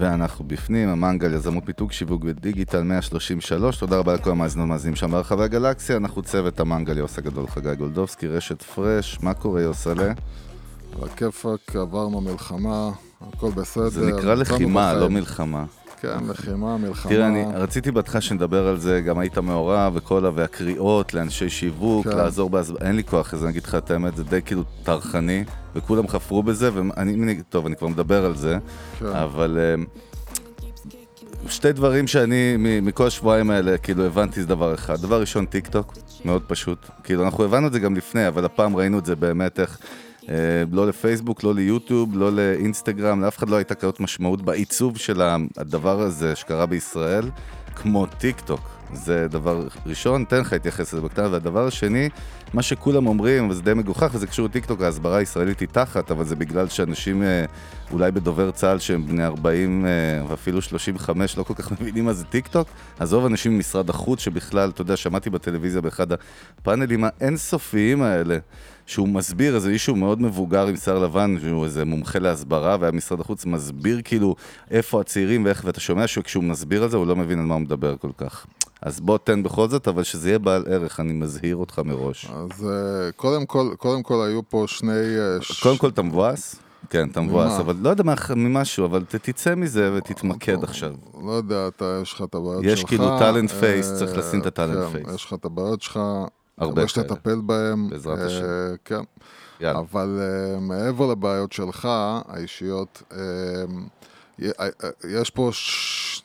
ואנחנו בפנים, המנגל, יזמות פיתוק, שיווק ודיגיטל 133, תודה רבה לכל המאזינות והמאזינים שם ברחבי הגלקסיה, אנחנו צוות המנגל, יוס הגדול, חגי גולדובסקי, רשת פרש, מה קורה יוסלה? על הכיפאק, עברנו מלחמה, הכל בסדר. זה נקרא לחימה. לא מלחמה. כן, לחימה, מלחמה. תראה, אני רציתי בהתחלה שנדבר על זה, גם היית מעורב וכל ה... והקריאות לאנשי שיווק, כן. לעזור בהסברה, אין לי כוח לזה, אני אגיד לך את האמת, זה די כאילו טרחני, וכולם חפרו בזה, ואני, טוב, אני כבר מדבר על זה, כן. אבל אמ, שתי דברים שאני, מכל השבועיים האלה, כאילו הבנתי זה דבר אחד. דבר ראשון, טיק טוק, מאוד פשוט. כאילו, אנחנו הבנו את זה גם לפני, אבל הפעם ראינו את זה באמת איך... אה, לא לפייסבוק, לא ליוטיוב, לא לאינסטגרם, לאף אחד לא הייתה כזאת משמעות בעיצוב של הדבר הזה שקרה בישראל, כמו טיק טוק. זה דבר ראשון, תן לך להתייחס לזה בקטנה. והדבר השני, מה שכולם אומרים, וזה די מגוחך, וזה קשור לטיק טוק, ההסברה הישראלית היא תחת, אבל זה בגלל שאנשים אה, אולי בדובר צה"ל שהם בני 40 אה, ואפילו 35 לא כל כך מבינים מה זה טיק טוק. עזוב אנשים ממשרד החוץ שבכלל, אתה יודע, שמעתי בטלוויזיה באחד הפאנלים האינסופיים האלה, שהוא מסביר, איזה איש מאוד מבוגר עם שיער לבן, שהוא איזה מומחה להסברה, והיה משרד החוץ מסביר כאילו איפה הצעירים ואיך, ואתה שומע שכשהוא מסביר על זה, הוא לא מבין על מה הוא מדבר כל כך. אז בוא תן בכל זאת, אבל שזה יהיה בעל ערך, אני מזהיר אותך מראש. אז אה, קודם כל, קודם כל היו פה שני... אה, ש- קודם כל אתה מבואס? כן, אתה מבואס? אבל לא יודע מה- ממשהו, אבל ת- תצא מזה ותתמקד עכשיו. לא יודע, אתה, יש לך את הבעיות שלך. יש כאילו talent אה, face, צריך לשים את ה talent כן, face. יש לך את הבעיות שלך. הרבה כאלה. שתטפל בהם. בעזרת אה, השם. כן. יאללה. אבל אה, מעבר לבעיות שלך, האישיות, אה, יש פה ש...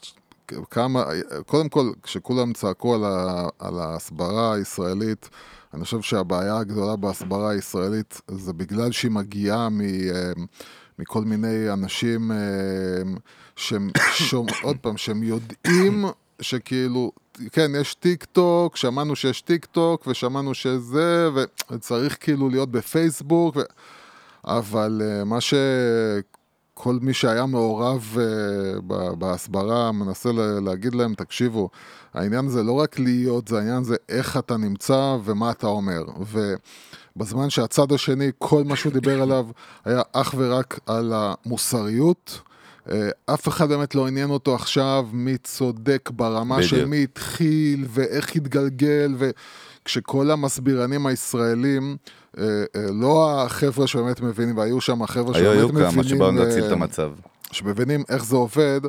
כמה, קודם כל, כשכולם צעקו על, ה... על ההסברה הישראלית, אני חושב שהבעיה הגדולה בהסברה הישראלית זה בגלל שהיא מגיעה מ... מכל מיני אנשים שהם, שום, עוד פעם, שהם יודעים שכאילו, כן, יש טיק טוק, שמענו שיש טיק טוק, ושמענו שזה, וצריך כאילו להיות בפייסבוק, ו... אבל uh, מה שכל מי שהיה מעורב uh, בהסברה מנסה להגיד להם, תקשיבו, העניין זה לא רק להיות, זה העניין זה איך אתה נמצא ומה אתה אומר. ובזמן שהצד השני, כל מה שהוא דיבר עליו היה אך ורק על המוסריות. אה, אף אחד באמת לא עניין אותו עכשיו מי צודק ברמה של. מי התחיל ואיך התגלגל וכשכל המסבירנים הישראלים, אה, אה, לא החבר'ה שבאמת מבינים, והיו שם חבר'ה היו, שבאמת היו מבינים, כמה שבאו להציל את המצב. שמבינים איך זה עובד,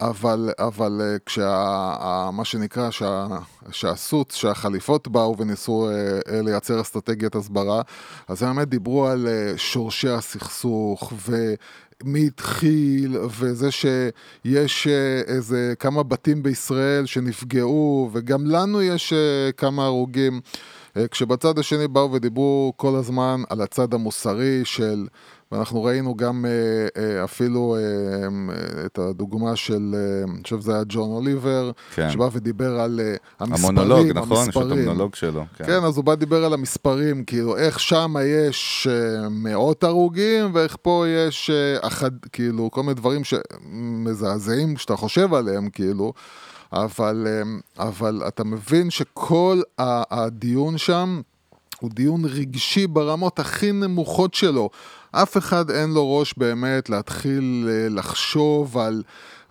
אבל, אבל אה, כשה... מה שנקרא, שה, שהסוץ, שהחליפות באו וניסו אה, אה, לייצר אסטרטגיית הסברה, אז הם באמת דיברו על שורשי הסכסוך ומי התחיל, וזה שיש איזה כמה בתים בישראל שנפגעו, וגם לנו יש כמה הרוגים. כשבצד השני באו ודיברו כל הזמן על הצד המוסרי של, ואנחנו ראינו גם אה, אה, אפילו אה, את הדוגמה של, אני חושב שזה היה ג'ון אוליבר, כן. שבא ודיבר על המספרים, המונולוג, נכון? יש לו את המספרים. המונולוג שלו. כן, אז הוא בא דיבר על המספרים, כאילו, איך שם יש מאות הרוגים, ואיך פה יש אחד, כאילו, כל מיני דברים שמזעזעים כשאתה חושב עליהם, כאילו, אבל, אבל אתה מבין שכל הדיון שם הוא דיון רגשי ברמות הכי נמוכות שלו. אף אחד אין לו ראש באמת להתחיל אה, לחשוב על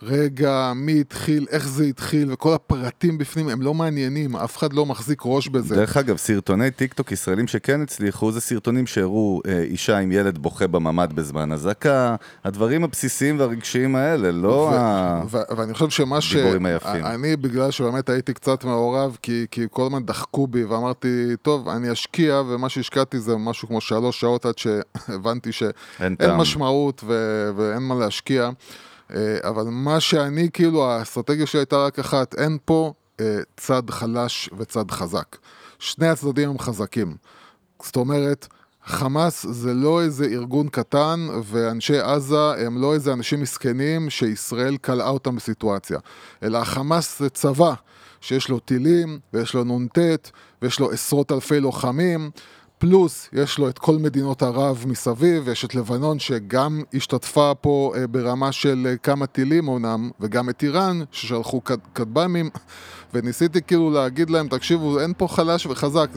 רגע, מי התחיל, איך זה התחיל, וכל הפרטים בפנים הם לא מעניינים, אף אחד לא מחזיק ראש בזה. דרך אגב, סרטוני טיק טוק ישראלים שכן הצליחו, זה סרטונים שהראו אה, אישה עם ילד בוכה בממ"ד בזמן אזעקה, הדברים הבסיסיים והרגשיים האלה, לא ו- ה... ו- ואני חושב שמה ש... היפים. אני, בגלל שבאמת הייתי קצת מעורב, כי, כי כל הזמן דחקו בי, ואמרתי, טוב, אני אשקיע, ומה שהשקעתי זה משהו כמו שלוש שעות עד שהבנתי שאין. משמעות ו- ואין מה להשקיע. אה, אבל מה שאני, כאילו, האסטרטגיה שלי הייתה רק אחת, אין פה אה, צד חלש וצד חזק. שני הצדדים הם חזקים. זאת אומרת, חמאס זה לא איזה ארגון קטן, ואנשי עזה הם לא איזה אנשים מסכנים שישראל כלאה אותם בסיטואציה. אלא החמאס זה צבא, שיש לו טילים, ויש לו נ"ט, ויש לו עשרות אלפי לוחמים. פלוס יש לו את כל מדינות ערב מסביב, יש את לבנון שגם השתתפה פה אה, ברמה של אה, כמה טילים אומנם, וגם את איראן ששלחו כטב"מים, וניסיתי כאילו להגיד להם, תקשיבו, אין פה חלש וחזק,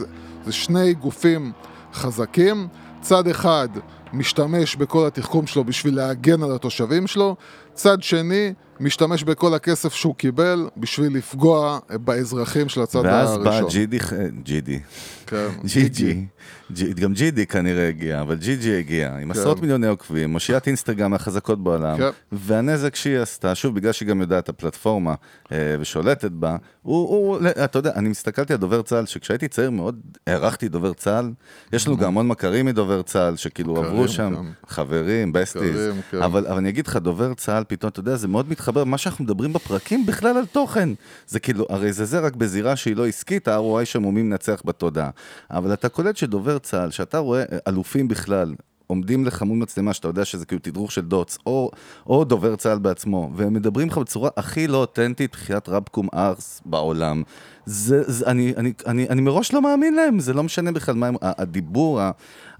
זה שני גופים חזקים, צד אחד משתמש בכל התחכום שלו בשביל להגן על התושבים שלו, צד שני משתמש בכל הכסף שהוא קיבל בשביל לפגוע באזרחים של הצד ואז הראשון. בא ג'ידי, ג'ידי, כן. ג'י, ג'י- גם ג'ידי כנראה הגיע, אבל ג'י ג'י הגיע, עם עשרות מיליוני עוקבים, מושיעת אינסטגרם מהחזקות בעולם, כן. והנזק שהיא עשתה, שוב, בגלל שהיא גם יודעת את הפלטפורמה אה, ושולטת בה, הוא, הוא, אתה יודע, אני הסתכלתי על דובר צה"ל, שכשהייתי צעיר מאוד הערכתי דובר צה"ל, יש לנו גם המון מכרים מדובר צה"ל, שכאילו מכרים עברו שם, גם. חברים, besties, כן. אבל אני אגיד לך, דובר צה"ל, פתאום, אתה יודע, זה מאוד מתחבר, מה שאנחנו מדברים בפרקים בכלל על תוכן. זה כאילו, הרי זה זה רק בזירה שהיא לא עסקית, ה-ROI שם הוא מי מנצח בתודעה. אבל אתה קולט שדובר צה"ל, שאתה רואה אה, אלופים בכלל, עומדים לך מול מצלמה, שאתה יודע שזה כאילו תדרוך של דובר צה"ל, או, או דובר צה"ל בעצמו, והם מדברים לך בצורה הכי לא אותנטית, בחיית רבקום ארס בעולם. זה, זה, אני, אני, אני, אני מראש לא מאמין להם, זה לא משנה בכלל מה הם, ה- הדיבור, ה,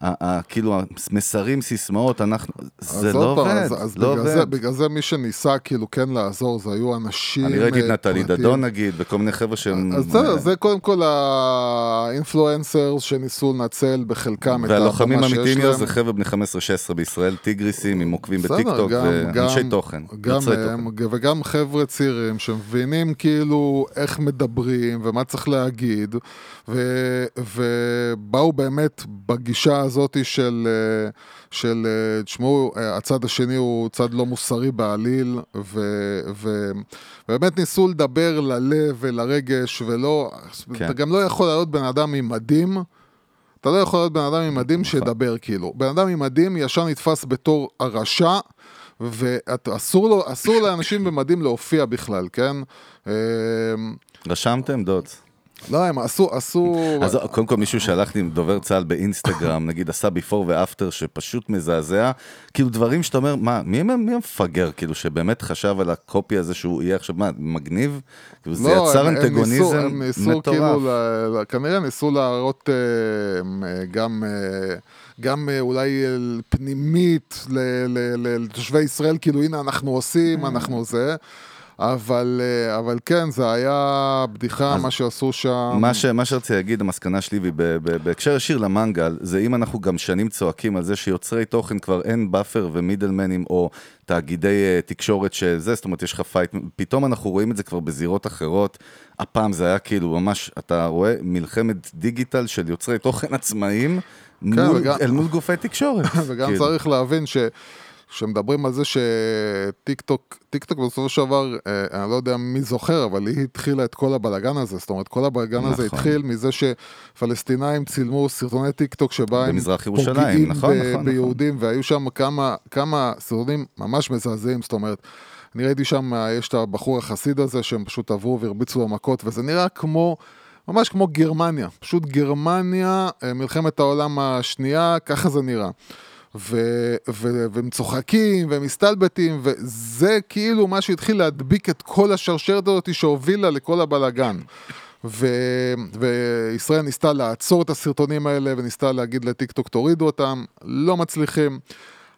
ה, ה, כאילו המסרים, סיסמאות, אנחנו, זה לא עובד, אז, אז לא בגלל, עובד. זה, בגלל זה מי שניסה כאילו כן לעזור, זה היו אנשים אני ראיתי את אה, נטלי. דדון נגיד, וכל מיני חבר'ה שהם... אז בסדר, זה קודם כל האינפלואנסרס שניסו לנצל בחלקם את והלוחמים הבמה שיש האמיתיים להם. זה חבר'ה בני 15-16 בישראל, טיגריסים עם עוקבים בטיקטוק, ואנשי תוכן, גם הם, תוכן. וגם חבר'ה צעירים שמבינים כאילו איך מדברים ומה צריך להגיד, ו, ובאו באמת בגישה הזאת של, אה, של אה, תשמעו, אה, הצד השני הוא צד לא מוסרי בעליל, ו, ו, ובאמת ניסו לדבר ללב ולרגש, ולא, כן. אתה גם לא יכול לעלות בן אדם עם מדים. אתה לא יכול להיות בן אדם עם מדים נכון. שידבר כאילו. בן אדם עם מדים ישר נתפס בתור הרשע, ואסור לאנשים במדים להופיע בכלל, כן? אה, רשמתם דוץ? לא, הם עשו, עשו... אז קודם כל מישהו שלח לי עם דובר צה"ל באינסטגרם, נגיד עשה ביפור ואפטר שפשוט מזעזע, כאילו דברים שאתה אומר, מה, מי מי המפגר, כאילו שבאמת חשב על הקופי הזה שהוא יהיה עכשיו, מה, מגניב? כאילו זה לא, יצר הם- הם אנטגוניזם הם ניסו מטורף. כאילו, ל- ל- כנראה ניסו להראות אה, אה, גם, אה, גם אולי פנימית לתושבי ישראל, כאילו הנה אנחנו עושים, אנחנו זה. אבל, אה, אבל כן, זה היה בדיחה, מה שעשו שם. מה, ש, מה שרציתי להגיד, המסקנה שלי, בהקשר ישיר למנגל, זה אם אנחנו גם שנים צועקים על זה שיוצרי תוכן כבר אין buffer ומידלמנים או תאגידי uh, תקשורת שזה, זאת אומרת, יש לך fight, פתאום אנחנו רואים את זה כבר בזירות אחרות. הפעם זה היה כאילו ממש, אתה רואה מלחמת דיגיטל של יוצרי תוכן עצמאיים מול, כן, וגם- אל מול גופי תקשורת. וגם כאילו. צריך להבין ש... כשמדברים על זה שטיק טוק, טיק טוק בסופו של דבר, אה, אני לא יודע מי זוכר, אבל היא התחילה את כל הבלגן הזה, זאת אומרת, כל הבלגן הזה נכון. התחיל מזה שפלסטינאים צילמו סרטוני טיק טוק שבה הם פוגעים נכון, ב- נכון, נכון. ביהודים, והיו שם כמה, כמה סרטונים ממש מזעזעים, זאת אומרת, אני ראיתי שם, אה, יש את הבחור החסיד הזה, שהם פשוט עברו והרביצו לו מכות, וזה נראה כמו... ממש כמו גרמניה, פשוט גרמניה, אה, מלחמת העולם השנייה, ככה זה נראה. ו- ו- והם צוחקים והם מסתלבטים, וזה כאילו מה שהתחיל להדביק את כל השרשרת הזאת שהובילה לכל הבלגן. ו- וישראל ניסתה לעצור את הסרטונים האלה וניסתה להגיד לטיק טוק תורידו אותם, לא מצליחים.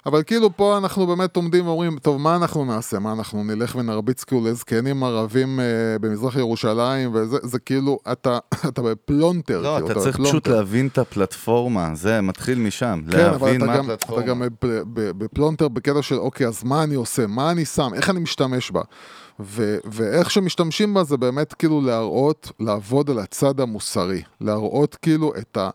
אבל כאילו פה אנחנו באמת עומדים ואומרים, טוב, מה אנחנו נעשה? מה אנחנו נלך ונרביץ כאילו לזקנים ערבים אה, במזרח ירושלים, וזה זה כאילו, אתה, אתה בפלונטר. לא, כאילו, אתה צריך פשוט. להבין את הפלטפורמה, זה מתחיל משם, כן, להבין אתה מה גם, אתה הפלטפורמה. גם ב- ב- בפלונטר בקטע של, אוקיי, אז מה אני עושה? מה אני שם? איך אני משתמש בה? ו- ואיך שמשתמשים בה זה באמת כאילו להראות, לעבוד על הצד המוסרי. להראות כאילו את, ה-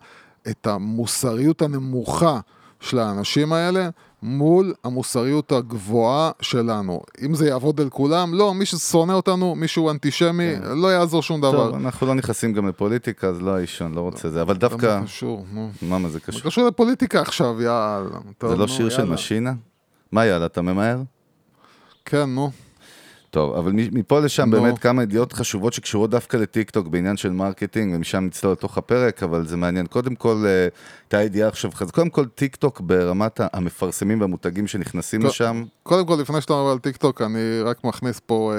את המוסריות הנמוכה של האנשים האלה מול המוסריות הגבוהה שלנו. אם זה יעבוד על כולם, לא, מי ששונא אותנו, מי שהוא אנטישמי, לא יעזור שום דבר. כן. טוב, אנחנו לא נכנסים גם לפוליטיקה, אז לא האישו, לא רוצה זה, אבל דווקא, קשור, נו. מה מה זה זה קשור? קשור לפוליטיקה עכשיו, יאללה. טוב, זה לא שיר של. משינה? מה יאללה, אתה ממהר? כן, נו. טוב, אבל מפה לשם נו. באמת כמה ידיעות חשובות שקשורות דווקא לטיקטוק בעניין של marketing, ומשם נצלול לתוך הפרק, אבל זה מעניין. קודם כל, אה, הייתה ידיעה עכשיו, אז קודם כל טיקטוק ברמת המפרסמים והמותגים שנכנסים כל- לשם, קודם כל, לפני שאתה מדבר על טיק טוק, אני רק מכניס פה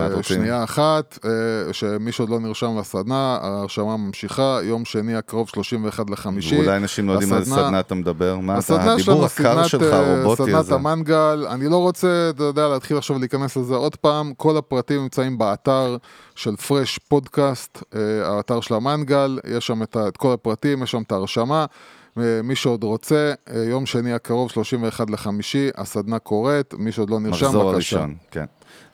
אה? שנייה אחת, אה, שמי שעוד לא נרשם לסדנה, ההרשמה ממשיכה, יום שני הקרוב, 31 לחמישי. ואולי אנשים לא יודעים על סדנה אתה מדבר, מה אתה, הדיבור הקר סדנת, שלך, אה, הרובוטי סדנת הזה. המנגל, אני לא רוצה, אתה יודע, להתחיל עכשיו להיכנס לזה עוד פעם, כל הפרטים נמצאים באתר של פרש פודקאסט, אה, האתר של המנגל, יש שם את, כל הפרטים, יש שם את ההרשמה. אה, מי שעוד רוצה, אה, יום שני הקרוב, 31 לחמישי, הסדנה קורית, מי שעוד לא נרשם, מחזור בבקשה. הראשון, כן.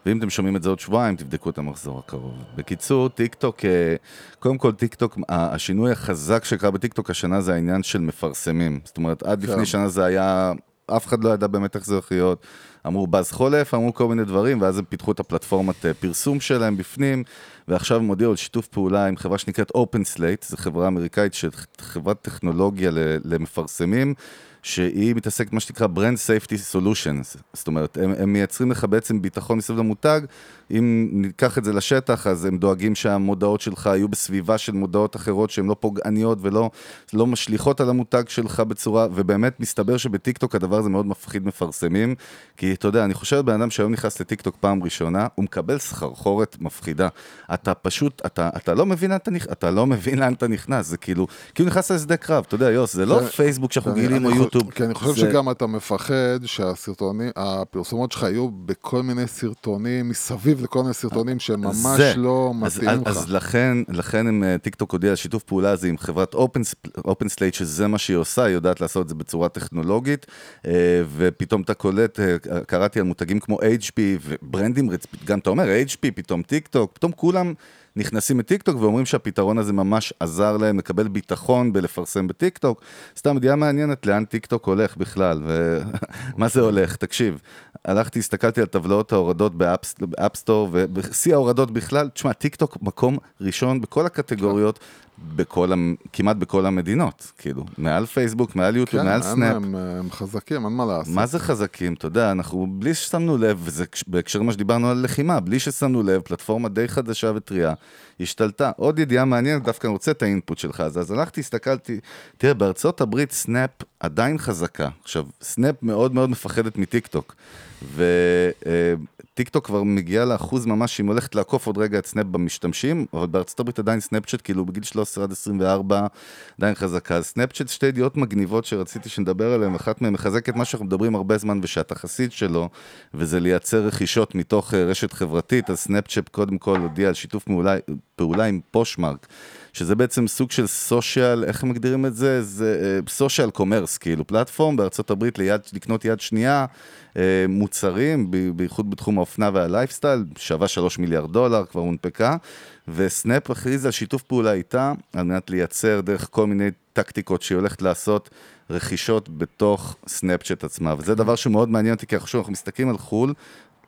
ואם אתם שומעים את זה עוד שבועיים, תבדקו את המחזור הקרוב. בקיצור, טיק טוק, אה, קודם כל טיק טוק, ה- השינוי החזק שקרה בטיק טוק השנה זה העניין של מפרסמים. זאת אומרת, עד כן. לפני שנה זה היה, אף אחד לא ידע באמת איך זה הולך להיות. אמרו באז חולף, אמרו כל מיני דברים, ואז הם פיתחו את הפלטפורמת אה, פרסום שלהם בפנים, ועכשיו הם הודיעו על שיתוף פעולה עם חברה שנקראת Open Slate, זו חברה אמריקאית, חברת טכנולוגיה למפרסמים. שהיא מתעסקת מה שנקרא Brand Safety Solutions, זאת אומרת, הם, הם מייצרים לך בעצם ביטחון מסביב למותג, אם ניקח את זה לשטח, אז הם דואגים שהמודעות שלך יהיו בסביבה של מודעות אחרות שהן לא פוגעניות ולא לא משליכות על המותג שלך בצורה, ובאמת מסתבר שבטיקטוק הדבר הזה מאוד מפחיד מפרסמים, כי אתה יודע, אני חושב בן אדם שהיום נכנס לטיקטוק פעם ראשונה, הוא מקבל סחרחורת מפחידה. אתה פשוט, אתה, אתה לא מבין אתה, אתה לא מבין לאן אתה נכנס, זה כאילו, כאילו נכנס לשדה קרב, אתה יודע, יוס, זה לא פייסבוק שאנחנו רגילים או יוטיוב. כי אני חושב זה- שגם אתה מפחד שהסרטונים, הפרסומות שלך יהיו בכל מיני סרטונים מסביב לכל מיני סרטונים שהם ממש זה. לא אז, מתאימים אז, לך. אז לכן, לכן הם, אה, טיקטוק הודיע על שיתוף פעולה הזה עם חברת OpenSlate, שזה מה שהיא עושה, היא יודעת לעשות את זה בצורה טכנולוגית, אה, ופתאום אתה קולט, אה, קראתי על מותגים כמו HP וברנדים, גם אתה אומר HP, פתאום טיק טוק, פתאום כולם... נכנסים לטיק טוק ואומרים שהפתרון הזה ממש עזר להם לקבל ביטחון בלפרסם בטיק טוק. סתם ידיעה מעניינת לאן טיק טוק הולך בכלל, ומה זה הולך? תקשיב, הלכתי, הסתכלתי על טבלאות ההורדות באפ סטור, ובשיא ההורדות בכלל, תשמע, טיק טוק מקום ראשון בכל הקטגוריות, בכל, כמעט בכל המדינות, כאילו, מעל פייסבוק, מעל יוטיוב, כן, מעל סנאפ. הם, הם חזקים, אין מה לעשות. מה זה חזקים? אתה יודע, אנחנו, בלי ששמנו לב, וזה בהקשר למה שדיברנו על לחימה, בלי ששמנו לב, פלטפורמה די חדשה וטריה, השתלטה. עוד ידיעה מעניינת, דווקא אני רוצה את ה input שלך, אז, אז הלכתי, הסתכלתי, תראה, בארצות הברית סנאפ עדיין חזקה. עכשיו, סנאפ מאוד מאוד מפחדת מטיק טוק, וטיק טוק כבר מגיעה לאחוז ממש, אם הולכת לעקוף עוד רגע את סנאפ במשתמשים, אבל בארצות הברית עדיין סנאפצ'אט, כאילו בגיל 13 עד 24, עדיין חזקה. אז סנאפצ'אט, שתי ידיעות מגניבות שרציתי שנדבר עליהן, אחת מהן מחזקת מה שאנחנו מדברים הרבה זמן ושהתחזית שלו, וזה לייצר רכישות מתוך אה, רשת חברתית, אז סנאפצ'אט קודם כל הודיע על שיתוף פעולה עם Poshmark. שזה בעצם סוג של social, איך הם מגדירים את זה? זה social commerce, כאילו platform בארצות הברית ליד, לקנות יד שנייה, אה, מוצרים, בייחוד בתחום האופנה והלייפסטייל, שווה 3 מיליארד דולר, כבר הונפקה, וסנאפ הכריז על שיתוף פעולה איתה, על מנת לייצר דרך כל מיני טקטיקות שהיא הולכת לעשות רכישות בתוך סנאפצ'אט עצמה, וזה דבר שמאוד מעניין אותי, כי עכשיו אנחנו מסתכלים על חו"ל,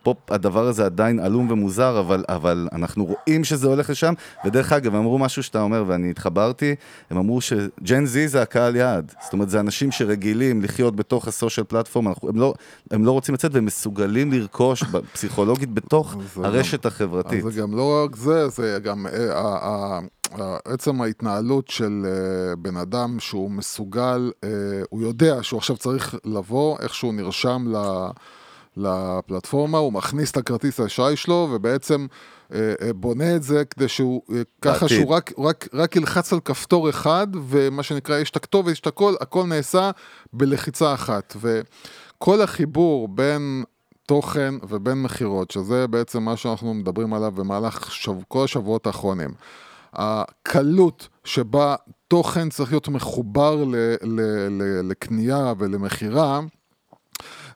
פה הדבר הזה עדיין עלום ומוזר, אבל, אבל אנחנו רואים שזה הולך לשם, ודרך אגב, הם אמרו משהו שאתה אומר, ואני התחברתי, הם אמרו שג'ן זי זה הקהל יעד. זאת אומרת, זה אנשים שרגילים לחיות בתוך הסושיאל פלטפורם, אנחנו, הם, לא, הם לא רוצים לצאת, והם מסוגלים לרכוש פסיכולוגית בתוך הרשת גם- החברתית. אז זה גם לא רק זה, זה גם אה, עצם ההתנהלות של אה, בן אדם שהוא מסוגל, אה, הוא יודע שהוא עכשיו צריך לבוא, איך שהוא נרשם ל- לפלטפורמה, הוא מכניס את הכרטיס האשראי שלו, ובעצם אה, אה, בונה את זה כדי שהוא, אה, ככה. שהוא רק, רק, רק ילחץ על כפתור אחד, ומה שנקרא, יש את הכתובת, יש את הכל, הכל נעשה בלחיצה אחת. וכל החיבור בין תוכן ובין מכירות, שזה בעצם מה שאנחנו מדברים עליו במהלך שב... כל השבועות האחרונים. הקלות שבה תוכן צריך להיות מחובר ל... ל... ל... לקנייה ולמכירה,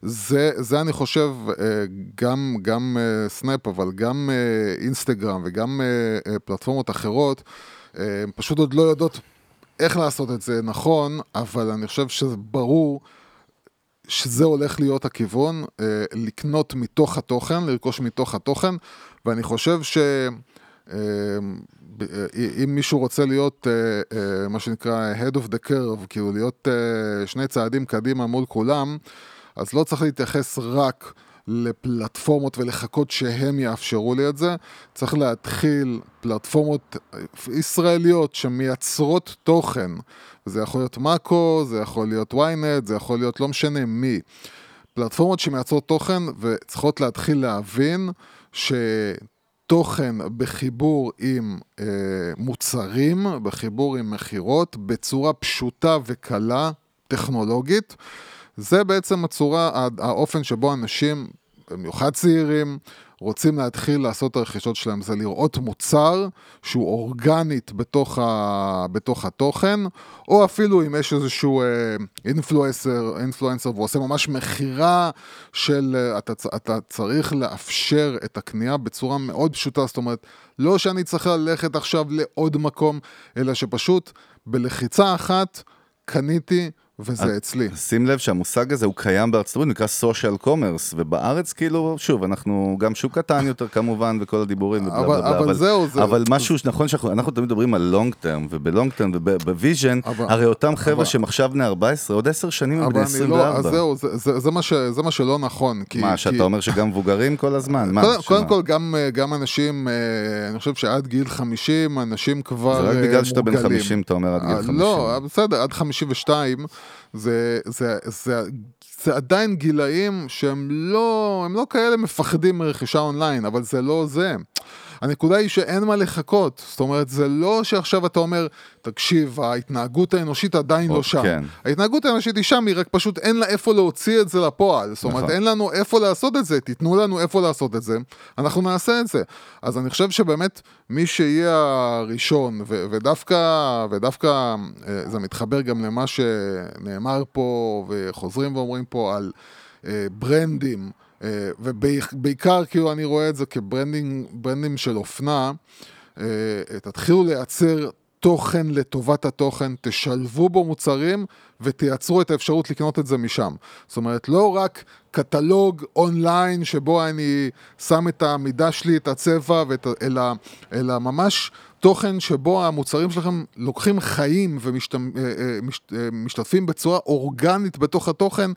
זה, זה אני חושב, אה, גם, גם אה, סנאפ, אבל גם אה, אינסטגרם וגם אה, אה, פלטפורמות אחרות, אה, פשוט עוד לא יודעות איך לעשות את זה נכון, אבל אני חושב שזה ברור שזה הולך להיות הכיוון, אה, לקנות מתוך התוכן, לרכוש מתוך התוכן, ואני חושב ש... אה, אה, אם מישהו רוצה להיות, אה, אה, מה שנקרא head of the curve, כאילו להיות אה, שני צעדים קדימה מול כולם, אז לא צריך להתייחס רק לפלטפורמות ולחכות שהם יאפשרו לי את זה. צריך להתחיל פלטפורמות ישראליות שמייצרות תוכן. זה יכול להיות מאקו, זה יכול להיות ynet, זה יכול להיות לא משנה מי. פלטפורמות שמייצרות תוכן וצריכות להתחיל להבין שתוכן בחיבור עם אה, מוצרים, בחיבור עם מכירות, בצורה פשוטה וקלה, טכנולוגית, זה בעצם הצורה, האופן שבו אנשים, במיוחד צעירים, רוצים להתחיל לעשות את הרכישות שלהם, זה לראות מוצר שהוא אורגנית בתוך, ה, בתוך התוכן, או אפילו אם יש איזשהו אינפלואנסר, uh, אינפלואנסר והוא עושה ממש מכירה של, uh, אתה, אתה צריך לאפשר את הקנייה בצורה מאוד פשוטה, זאת אומרת, לא שאני צריך ללכת עכשיו לעוד מקום, אלא שפשוט בלחיצה אחת קניתי וזה אצלי. שים לב שהמושג הזה הוא קיים בארצות הברית, נקרא social commerce, ובארץ כאילו, שוב, אנחנו גם שוק קטן יותר כמובן, וכל הדיבורים ובלה בלה בלה, אבל זהו, זה... אבל משהו שנכון שאנחנו תמיד מדברים על long term, וב long term וב vision, הרי אותם חבר'ה שהם עכשיו בני 14, עוד 10 שנים הם בני 24. אבל זהו, זה מה שלא נכון. מה, שאתה אומר שגם מבוגרים כל הזמן? קודם כל, גם אנשים, אה, אני חושב שעד גיל 50, אנשים כבר מורגלים. זה רק בגלל שאתה בן 50, אתה אומר עד גיל 50. אה, לא, בסדר, עד 52. זה, זה, זה, זה עדיין גילאים שהם לא, הם לא כאלה מפחדים מרכישה אונליין, אבל זה לא זה. הנקודה היא שאין מה לחכות, זאת אומרת, זה לא שעכשיו אתה אומר, תקשיב, ההתנהגות האנושית עדיין לא שם. כן. ההתנהגות האנושית היא שם, היא רק פשוט אין לה איפה להוציא את זה לפועל. זאת אומרת, נכון. אין לנו איפה לעשות את זה, תיתנו לנו איפה לעשות את זה, אנחנו נעשה את זה. אז אני חושב שבאמת, מי שיהיה הראשון, ו- ודווקא, ודווקא אה, זה מתחבר גם למה שנאמר פה, וחוזרים ואומרים פה על אה, ברנדים. אה, ובעיקר כאילו אני רואה את זה כברנדים של אופנה, אה, תתחילו לייצר תוכן לטובת התוכן, תשלבו בו מוצרים ותייצרו את האפשרות לקנות את זה משם. זאת אומרת, לא רק קטלוג אונליין שבו אני שם את המידה שלי, את הצבע, ואת, אלא, אלא ממש תוכן שבו המוצרים שלכם לוקחים חיים ומשתתפים אה, בצורה אורגנית בתוך התוכן.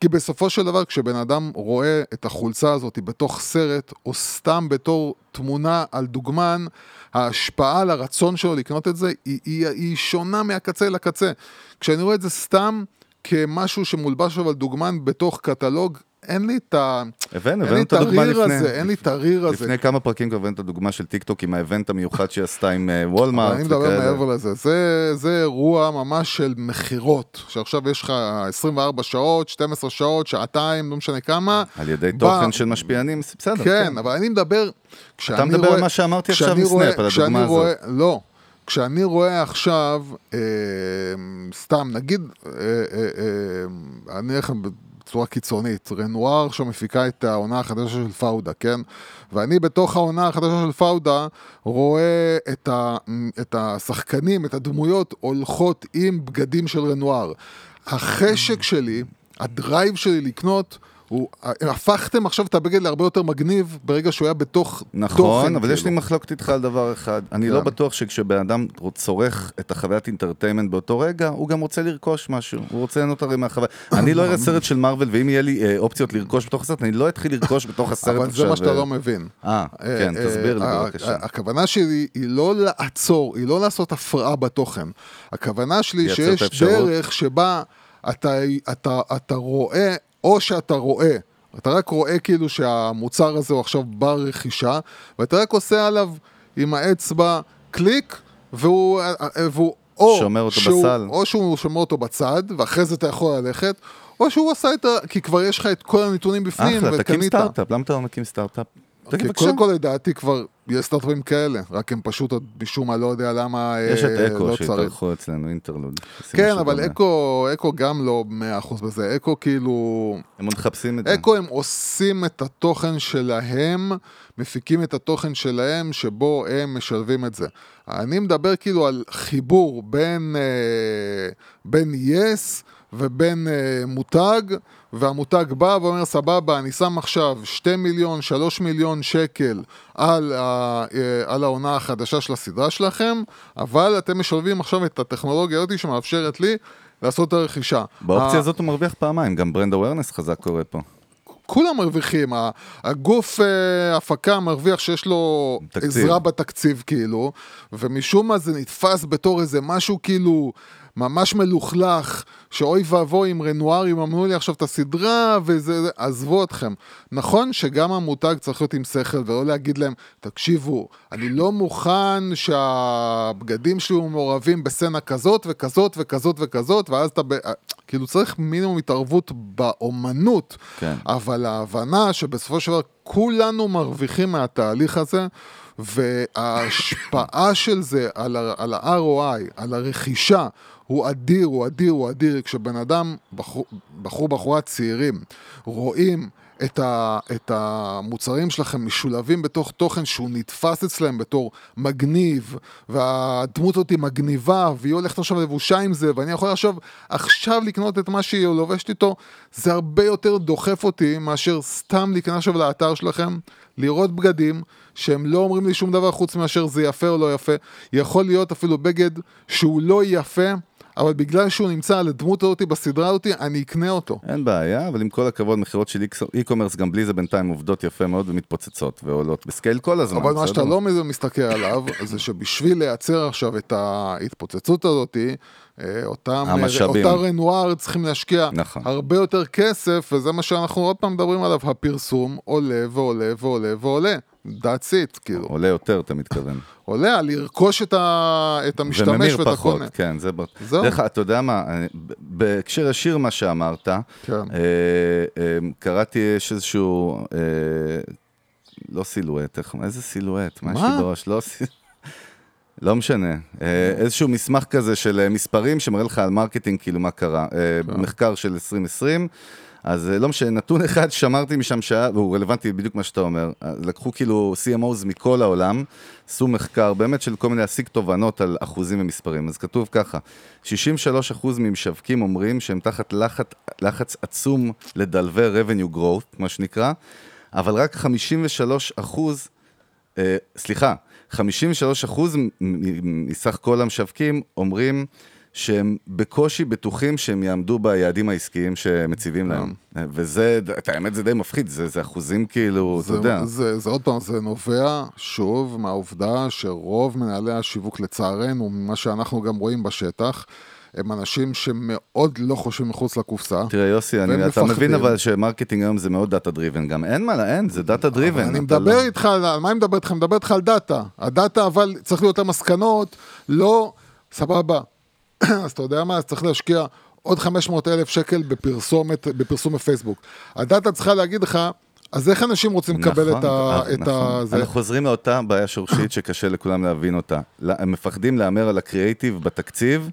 כי בסופו של דבר, כשבן אדם רואה את החולצה הזאת בתוך סרט, או סתם בתור תמונה על דוגמן, ההשפעה על הרצון שלו לקנות את זה היא, היא, היא שונה מהקצה לקצה. כשאני רואה את זה סתם כמשהו שמולבש על דוגמן בתוך קטלוג, אין לי את ה... הבאנו, הבאנו את הדוגמה לפני. הזה, אין לי את הריר הזה. לפני כמה פרקים כבר הבאנו את הדוגמה של טיק טוק עם האבנט המיוחד שהיא עשתה עם אה, וולמארט. אני מדבר מעבר לזה, זה, זה אירוע ממש של מכירות, שעכשיו יש לך 24 שעות, 12 שעות, שעתיים, לא משנה כמה. על ידי תוכן של משפיענים, בסדר. כן, כן, אבל אני מדבר... אתה מדבר על מה שאמרתי עכשיו עם סנאפ, על הדוגמה הזאת. לא. כשאני רואה עכשיו, אה, סתם, נגיד, אה, אה, אה, אני אלך בצורה קיצונית. רנואר עכשיו מפיקה את העונה החדשה של פאודה, כן? ואני בתוך העונה החדשה של פאודה רואה את, ה, את השחקנים, את הדמויות, הולכות עם בגדים של רנואר. החשק שלי, ה drive שלי לקנות, הוא, הפכתם עכשיו את הבגד להרבה יותר מגניב ברגע שהוא היה בתוך נכון, תוכן. נכון, אבל כאילו. יש לי מחלוקת איתך על דבר אחד. אני לא כן. בטוח שכשבן אדם צורך את החוויית entertainment באותו רגע, הוא גם רוצה לרכוש משהו. הוא רוצה ליהנות הרי מהחוויה. אני לא אראה סרט של מארוול, ואם יהיה לי אה, אופציות לרכוש בתוך הסרט, אני לא אתחיל לרכוש בתוך הסרט עכשיו. אבל זה מה שאתה לא מבין. אה, כן, אה, תסביר לי אה, בבקשה. הכוונה שלי היא לא לעצור, היא לא לעשות הפרעה בתוכן. הכוונה שלי שיש דרך שבה אתה רואה או שאתה רואה, אתה רק רואה כאילו שהמוצר הזה הוא עכשיו בר רכישה, ואתה רק עושה עליו עם האצבע קליק, והוא, והוא או שומר אותו שהוא, בסל. או שהוא שומר אותו בצד, ואחרי זה אתה יכול ללכת, או שהוא עשה את ה... כי כבר יש לך את כל הנתונים בפנים, אחלה, תקים סטארט-אפ, למה אתה לא מקים סטארט-אפ? תגיד בבקשה. קודם כל לדעתי כבר יש סטארט-אפים כאלה, רק הם פשוט עוד משום מה לא יודע למה יש את אה, אקו לא שהתארחו אצלנו, אינטרלוד. כן, אבל אקו, אקו גם לא 100% בזה, אקו כאילו... הם עוד מחפשים את זה. אקו הם עושים את התוכן שלהם, מפיקים את התוכן שלהם, שבו הם משלבים את זה. אני מדבר כאילו על חיבור בין, אה, בין יס ובין אה, מותג. והמותג בא ואומר, סבבה, אני שם עכשיו 2 מיליון, 3 מיליון שקל על, ה, אה, על העונה החדשה של הסדרה שלכם, אבל אתם משלבים עכשיו את הטכנולוגיה הזאת שמאפשרת לי לעשות את הרכישה. באופציה הזאת הוא מרוויח פעמיים, גם ברנד אווירנס חזק קורה פה. כולם מרוויחים, הגוף אה, הפקה מרוויח שיש לו תקציב. עזרה בתקציב כאילו, ומשום מה זה נתפס בתור איזה משהו כאילו ממש מלוכלך, שאוי ואבוי אם רנואר יממנו לי עכשיו את הסדרה, וזה, זה- עזבו אתכם. נכון שגם המותג צריך להיות עם שכל, ולא להגיד להם, תקשיבו, אני לא מוכן שהבגדים שלי מעורבים בסצנה כזאת וכזאת וכזאת וכזאת, ואז אתה... ב... כאילו צריך מינימום התערבות באומנות, כן. אבל ההבנה שבסופו של דבר כולנו מרוויחים מהתהליך הזה, וההשפעה של זה על, ה- על ה-ROI, על הרכישה, הוא אדיר, הוא אדיר, הוא אדיר. כשבן אדם, בחור, בחור בחורה צעירים, רואים את, ה, את המוצרים שלכם משולבים בתוך תוכן שהוא נתפס אצלם בתור מגניב, והדמות הזאת היא מגניבה, והיא הולכת עכשיו לבושה עם זה, ואני יכול עכשיו עכשיו לקנות את מה שהיא לובשת איתו, זה הרבה יותר דוחף אותי מאשר סתם להיכנס עכשיו לאתר שלכם, לראות בגדים שהם לא אומרים לי שום דבר חוץ מאשר זה יפה או לא יפה. יכול להיות אפילו בגד שהוא לא יפה, אבל בגלל שהוא נמצא על הדמות הזאת בסדרה הזאת, אני אקנה אותו. אין בעיה, אבל עם כל הכבוד, מכירות של e-commerce, גם בלי זה בינתיים עובדות יפה מאוד ומתפוצצות ועולות ב scale כל הזמן. אבל מה? שאתה לא מסתכל עליו, זה שבשביל לייצר עכשיו את ההתפוצצות הזאת, אה, אותם, המשאבים. אותה רנואר צריכים להשקיע נכון. הרבה יותר כסף, וזה מה שאנחנו עוד פעם מדברים עליו, הפרסום עולה ועולה ועולה ועולה. That's it, כאילו. עולה יותר, אתה מתכוון. עולה על לרכוש את, ה... את המשתמש וממיר ואת פחות, הקונה. כן, זה... ב- זהו. דרך אתה יודע מה, בהקשר ישיר מה שאמרת, כן. אה, אה, קראתי, יש איזשהו, אה, לא סילואט, איזה סילואט? מה יש מה? לי בראש? לא סילואט. לא משנה, אה, איזשהו מסמך כזה של אה, מספרים שמראה לך על מרקטינג, כאילו מה קרה. אה, מחקר של 2020, אז אה, לא משנה, נתון אחד שמרתי משם שהיה, והוא רלוונטי בדיוק מה שאתה אומר. אז לקחו כאילו CMOs מכל העולם, עשו מחקר באמת של כל מיני להשיג תובנות על אחוזים ומספרים. אז כתוב ככה, 63% ממשווקים אומרים שהם תחת לחץ, לחץ עצום לדלבר revenue growth, מה שנקרא, אבל רק 53 אחוז אה, סליחה, 53 אחוז מ- מ- מסך כל המשווקים אומרים שהם בקושי בטוחים שהם יעמדו ביעדים העסקיים שמציבים להם. אה, וזה, את האמת זה די מפחיד, זה, זה אחוזים כאילו, אתה זה, יודע. זה, זה עוד פעם, זה נובע שוב מהעובדה שרוב מנהלי השיווק לצערנו, ממה שאנחנו גם רואים בשטח, הם אנשים שמאוד לא חושבים מחוץ לקופסה. תראה יוסי, אני, אתה. מבין אבל שמרקטינג היום זה מאוד data driven גם, אין מה, אין, זה data driven. אני מדבר איתך, על- על מה אני מדבר איתך? אני מדבר איתך על דאטה. הדאטה אבל צריך להיות המסקנות, לא, סבבה. אז אתה יודע מה? אז צריך להשקיע עוד 500 אלף שקל בפרסומת, בפרסום בפייסבוק. הדאטה צריכה להגיד לך, אז איך אנשים רוצים לקבל את ה... נכון, את נכון. ה זה? אנחנו חוזרים לאותה בעיה שורשית שקשה לכולם להבין אותה. הם מפחדים להמר על הקריאייטיב בתקציב,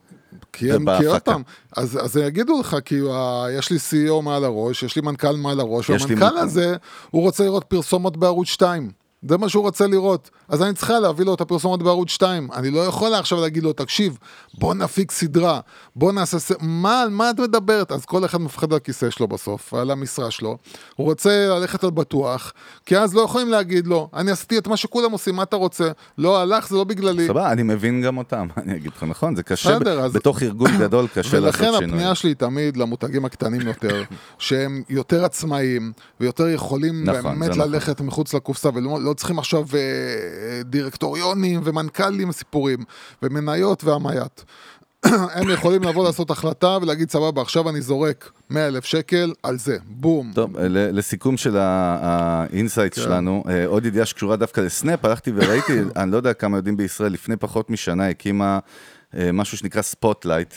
כי הם, כי. עוד פעם, אז, אז יגידו לך, כי ה- יש לי CEO מעל הראש, יש לי מנכ"ל מעל הראש, לי והמנכ"ל מנכ"ל. הזה, הוא רוצה לראות פרסומות בערוץ 2. זה מה שהוא רוצה לראות. אז אני צריכה להביא לו את הפרסומות בערוץ 2. אני לא יכולה עכשיו להגיד לו, תקשיב, בוא נפיק סדרה, בוא נעשה... ס... מה, על מה את מדברת? אז כל אחד מפחד על הכיסא שלו בסוף, על המשרה שלו. הוא רוצה ללכת על בטוח, כי אז לא יכולים להגיד לו, אני עשיתי את מה שכולם עושים, מה אתה רוצה? לא הלך, זה לא בגללי. סבבה, אני מבין גם אותם, אני אגיד לך, נכון, זה קשה, בסדר, ב- אז- בתוך ארגון גדול קשה לעשות ולכן שינוי. הפנייה שלי תמיד למותגים הקטנים יותר, שהם יותר עצמאיים ויותר יכולים נכון, באמת נכון. ללכת מחוץ לקופסה ולא לא צריכים עכשיו אה, דירקטוריונים ומנכ"לים סיפורים ומניות והמייט. הם יכולים לבוא לעשות החלטה ולהגיד סבבה עכשיו אני זורק 100 אלף שקל על זה, בום. טוב, ל- לסיכום של האינסייט כן. שלנו, אה, עוד ידיעה שקשורה דווקא לסנאפ, הלכתי וראיתי, אני לא יודע כמה יודעים בישראל, לפני פחות משנה הקימה אה, משהו שנקרא ספוטלייט,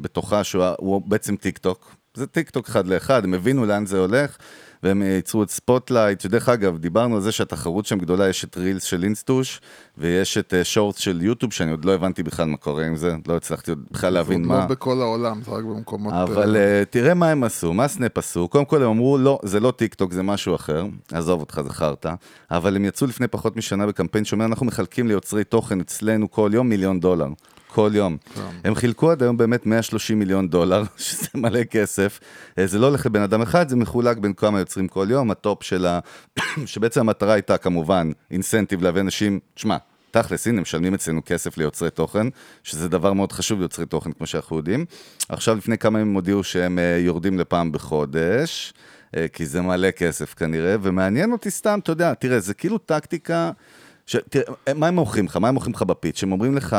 בתוכה שהוא הוא בעצם טיק טוק. זה טיק טוק אחד לאחד, הם הבינו לאן זה הולך, והם ייצרו את ספוטלייט, שדרך אגב, דיברנו על זה שהתחרות שם גדולה, יש את רילס של אינסטוש, ויש את שורטס של יוטיוב, שאני עוד לא הבנתי בכלל מה קורה עם זה, לא הצלחתי עוד בכלל להבין זה מה. לא בכל העולם, זה רק במקומות... אבל אה, uh, תראה מה הם עשו, מה סנאפ עשו. קודם כל הם אמרו, לא, זה לא טיק טוק, זה משהו אחר. עזוב אותך, זה חרטא. אבל הם יצאו לפני פחות משנה בקמפיין שאומר, אנחנו מחלקים ליוצרי תוכן אצלנו כל יום מיליון דולר. כל יום. הם חילקו עד היום באמת 130 מיליון דולר, שזה מלא כסף. אה, זה לא הולך לבן אדם אחד, זה מחולק בין כמה יוצרים כל יום. הטופ של ה... שבעצם המטרה הייתה כמובן אינסנטיב להביא אנשים, תשמע, תכלס, הנה, משלמים אצלנו כסף ליוצרי תוכן, שזה דבר מאוד חשוב ליוצרי תוכן, כמו שאנחנו יודעים. עכשיו, לפני כמה ימים הודיעו שהם אה, יורדים לפעם בחודש. אה, כי זה מלא כסף כנראה, ומעניין אותי סתם, אתה יודע, תראה, זה כאילו טקטיקה... ש... תראה, מה הם מוכרים לך? מה הם מוכרים לך בפיץ'? הם אומרים לך,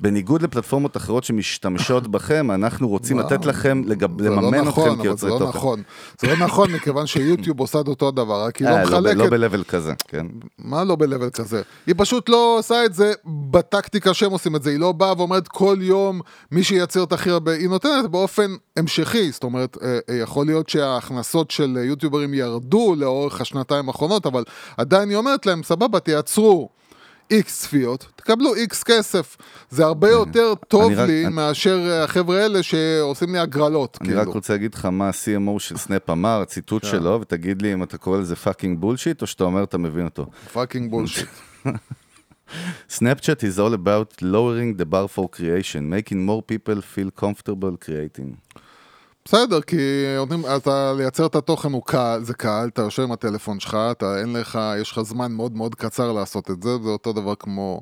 בניגוד לפלטפורמות אחרות שמשתמשות בכם, אנחנו רוצים לתת לכם, לגב... זה לא לממן נכון, אתכם אבל זה כיוצרי לא תוכן. נכון. זה לא נכון, מכיוון שיוטיוב עושה את אותו הדבר, רק היא לא אה, לא, ב- מחלקת... לא ב-level כזה, כן. מה לא ב-level כזה? היא פשוט לא עושה את זה בטקטיקה שהם עושים את זה, היא לא באה ואומרת כל יום מי שייצר את הכי הרבה, היא נותנת באופן המשכי, זאת אומרת, אה, אה, יכול להיות שההכנסות של יוטיוברים ירדו לאורך השנתיים האחרונות, אבל עדיין היא אומרת להם, סבבה, תייצרו. איקס צפיות, תקבלו איקס כסף. זה הרבה יותר טוב רק- לי אני- מאשר אה, החבר'ה האלה שעושים לי הגרלות, אני כאילו. רק רוצה להגיד לך מה ה-CMO של סנאפ אמר, הציטוט כן. שלו, ותגיד לי אם אתה קורא לזה fucking bullshit, או שאתה אומר אתה מבין אותו. fucking bullshit. Snapchat is all about lowering the bar for creation, making more people feel comfortable creating. בסדר, כי נותנים, אתה לייצר את התוכן הוא קל, זה קל, אתה יושב עם הטלפון שלך, אתה אין לך, יש לך זמן מאוד מאוד קצר לעשות את זה, זה אותו דבר כמו,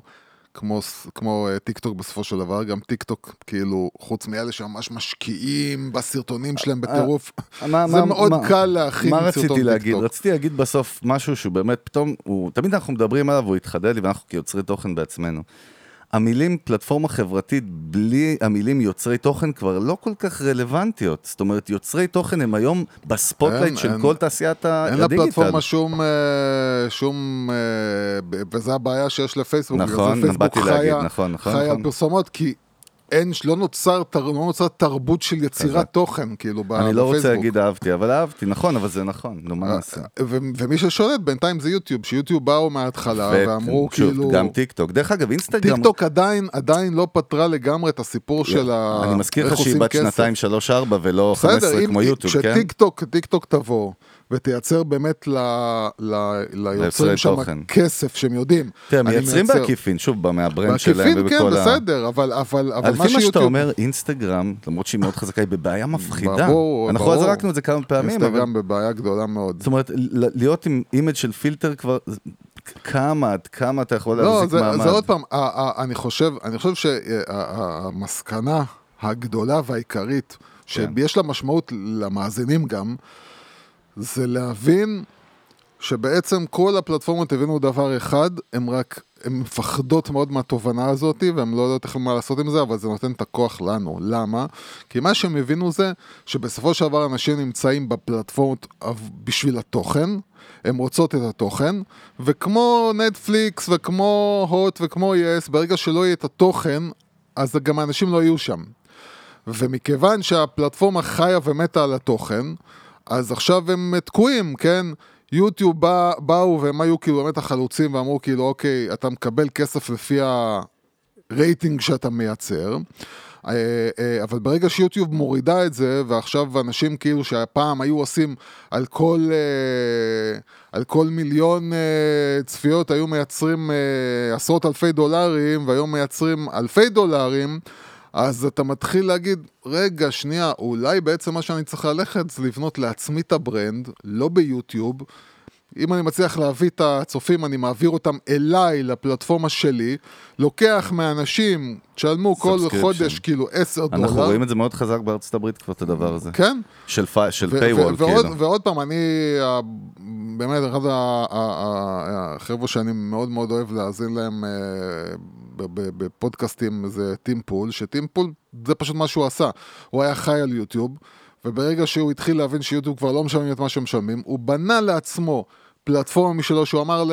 כמו, כמו אה, טיק טוק בסופו של דבר, גם טיק טוק, כאילו, חוץ מאלה שממש משקיעים בסרטונים שלהם בטירוף, אה, מה- זה מה- מאוד מה- קל להכין מה סרטון רציתי להגיד? רציתי להגיד בסוף משהו שהוא באמת פתאום, הוא, תמיד אנחנו מדברים עליו, הוא התחדד לי, ואנחנו כיוצרי תוכן בעצמנו. המילים פלטפורמה חברתית בלי המילים יוצרי תוכן כבר לא כל כך רלוונטיות. זאת אומרת, יוצרי תוכן הם היום בספוטלייט אין- של אין- כל תעשיית ה- אין הדיגיטל. לפלטפורמה שום, אה, שום, אה, וזה הבעיה שיש לפייסבוק, נכון, באתי להגיד, נכון, נכון, חיה נכון. פרסומות, כי אין, לא נוצר, תר- לא נוצר תרבות של יצירת תוכן, כאילו, ב- אני לא רוצה בפייסבוק. להגיד אהבתי, אבל אהבתי, נכון, אבל זה נכון, נו מה נעשה? ו- ומי ששולט בינתיים זה יוטיוב, שיוטיוב באו מההתחלה ואמרו כאילו... גם טיק טוק. דרך אגב, אינסטגרם... טיק טוק עדיין, עדיין לא פתרה לגמרי את הסיפור של ה... אני מזכיר לך שהיא בת. שנתיים, שלוש, ארבע, ולא בסדר, 15 אם כמו יוטיוב, כן? כשטיק טוק, טיק טוק תבוא ותייצר באמת ל, ל, ליוצרים ליוצרי שם תוכן. כסף שהם יודעים. תראה, אני מייצרים מייצר- בעקיפין, שוב, מה brand שלהם בעקיפין כן, ובכל ה... בסדר, אבל, אבל, אבל לפי מה מה שאתה שיוטיוב... אומר, אינסטגרם, למרות שהיא מאוד חזקה, היא בבעיה מפחידה. ברור, אנחנו ברור. זרקנו את זה כמה פעמים, אבל... אינסטגרם בבעיה גדולה מאוד. זאת אומרת, להיות עם image של פילטר כבר... כמה, עד כמה אתה יכול לא, להחזיק זה, מעמד? זה עוד פעם, אני חושב, אני חושב שהמסקנה הגדולה והעיקרית, כן. שיש לה משמעות למאזינים גם, זה להבין שבעצם כל הפלטפורמות הבינו דבר אחד, הם רק, הן מפחדות מאוד מהתובנה הזאת, והן לא יודעות איך מה לעשות עם זה, אבל זה נותן את הכוח לנו. למה? כי מה שהם הבינו זה, שבסופו של דבר אנשים נמצאים בפלטפורמות בשביל התוכן, הן רוצות את התוכן, וכמו נטפליקס וכמו הוט וכמו יס, ברגע שלא יהיה את התוכן, אז גם האנשים לא יהיו שם. ומכיוון שהפלטפורמה חיה ומתה על התוכן, אז עכשיו הם תקועים, כן? יוטיוב בא, באו והם היו כאילו באמת החלוצים ואמרו כאילו אוקיי, אתה מקבל כסף לפי הרייטינג שאתה מייצר. אה, אה, אבל ברגע שיוטיוב מורידה את זה, ועכשיו אנשים כאילו שהפעם היו עושים על כל, אה, על כל מיליון צפיות, היו מייצרים עשרות אלפי דולרים, והיום מייצרים אלפי דולרים, אז אתה מתחיל להגיד, רגע, שנייה, אולי בעצם מה שאני צריך ללכת זה לבנות לעצמי את ה brand, לא ביוטיוב. אם אני מצליח להביא את הצופים, אני מעביר אותם אליי, לפלטפורמה שלי, לוקח מאנשים, תשלמו כל. חודש כאילו 10 דולר. אנחנו רואים את זה מאוד חזק בארצות הברית כבר, את הדבר הזה. כן. של פי- של ו- paywall, ו- ועוד, כאילו. ועוד פעם, אני באמת אחד החבר'ה שאני מאוד מאוד אוהב להאזין להם אה, בפודקאסטים זה טים פול, טים פול זה פשוט מה שהוא עשה. הוא היה חי על יוטיוב, וברגע שהוא התחיל להבין שיוטיוב כבר לא משלמים את מה שהם משלמים, הוא בנה לעצמו פלטפורמה משלו, שהוא אמר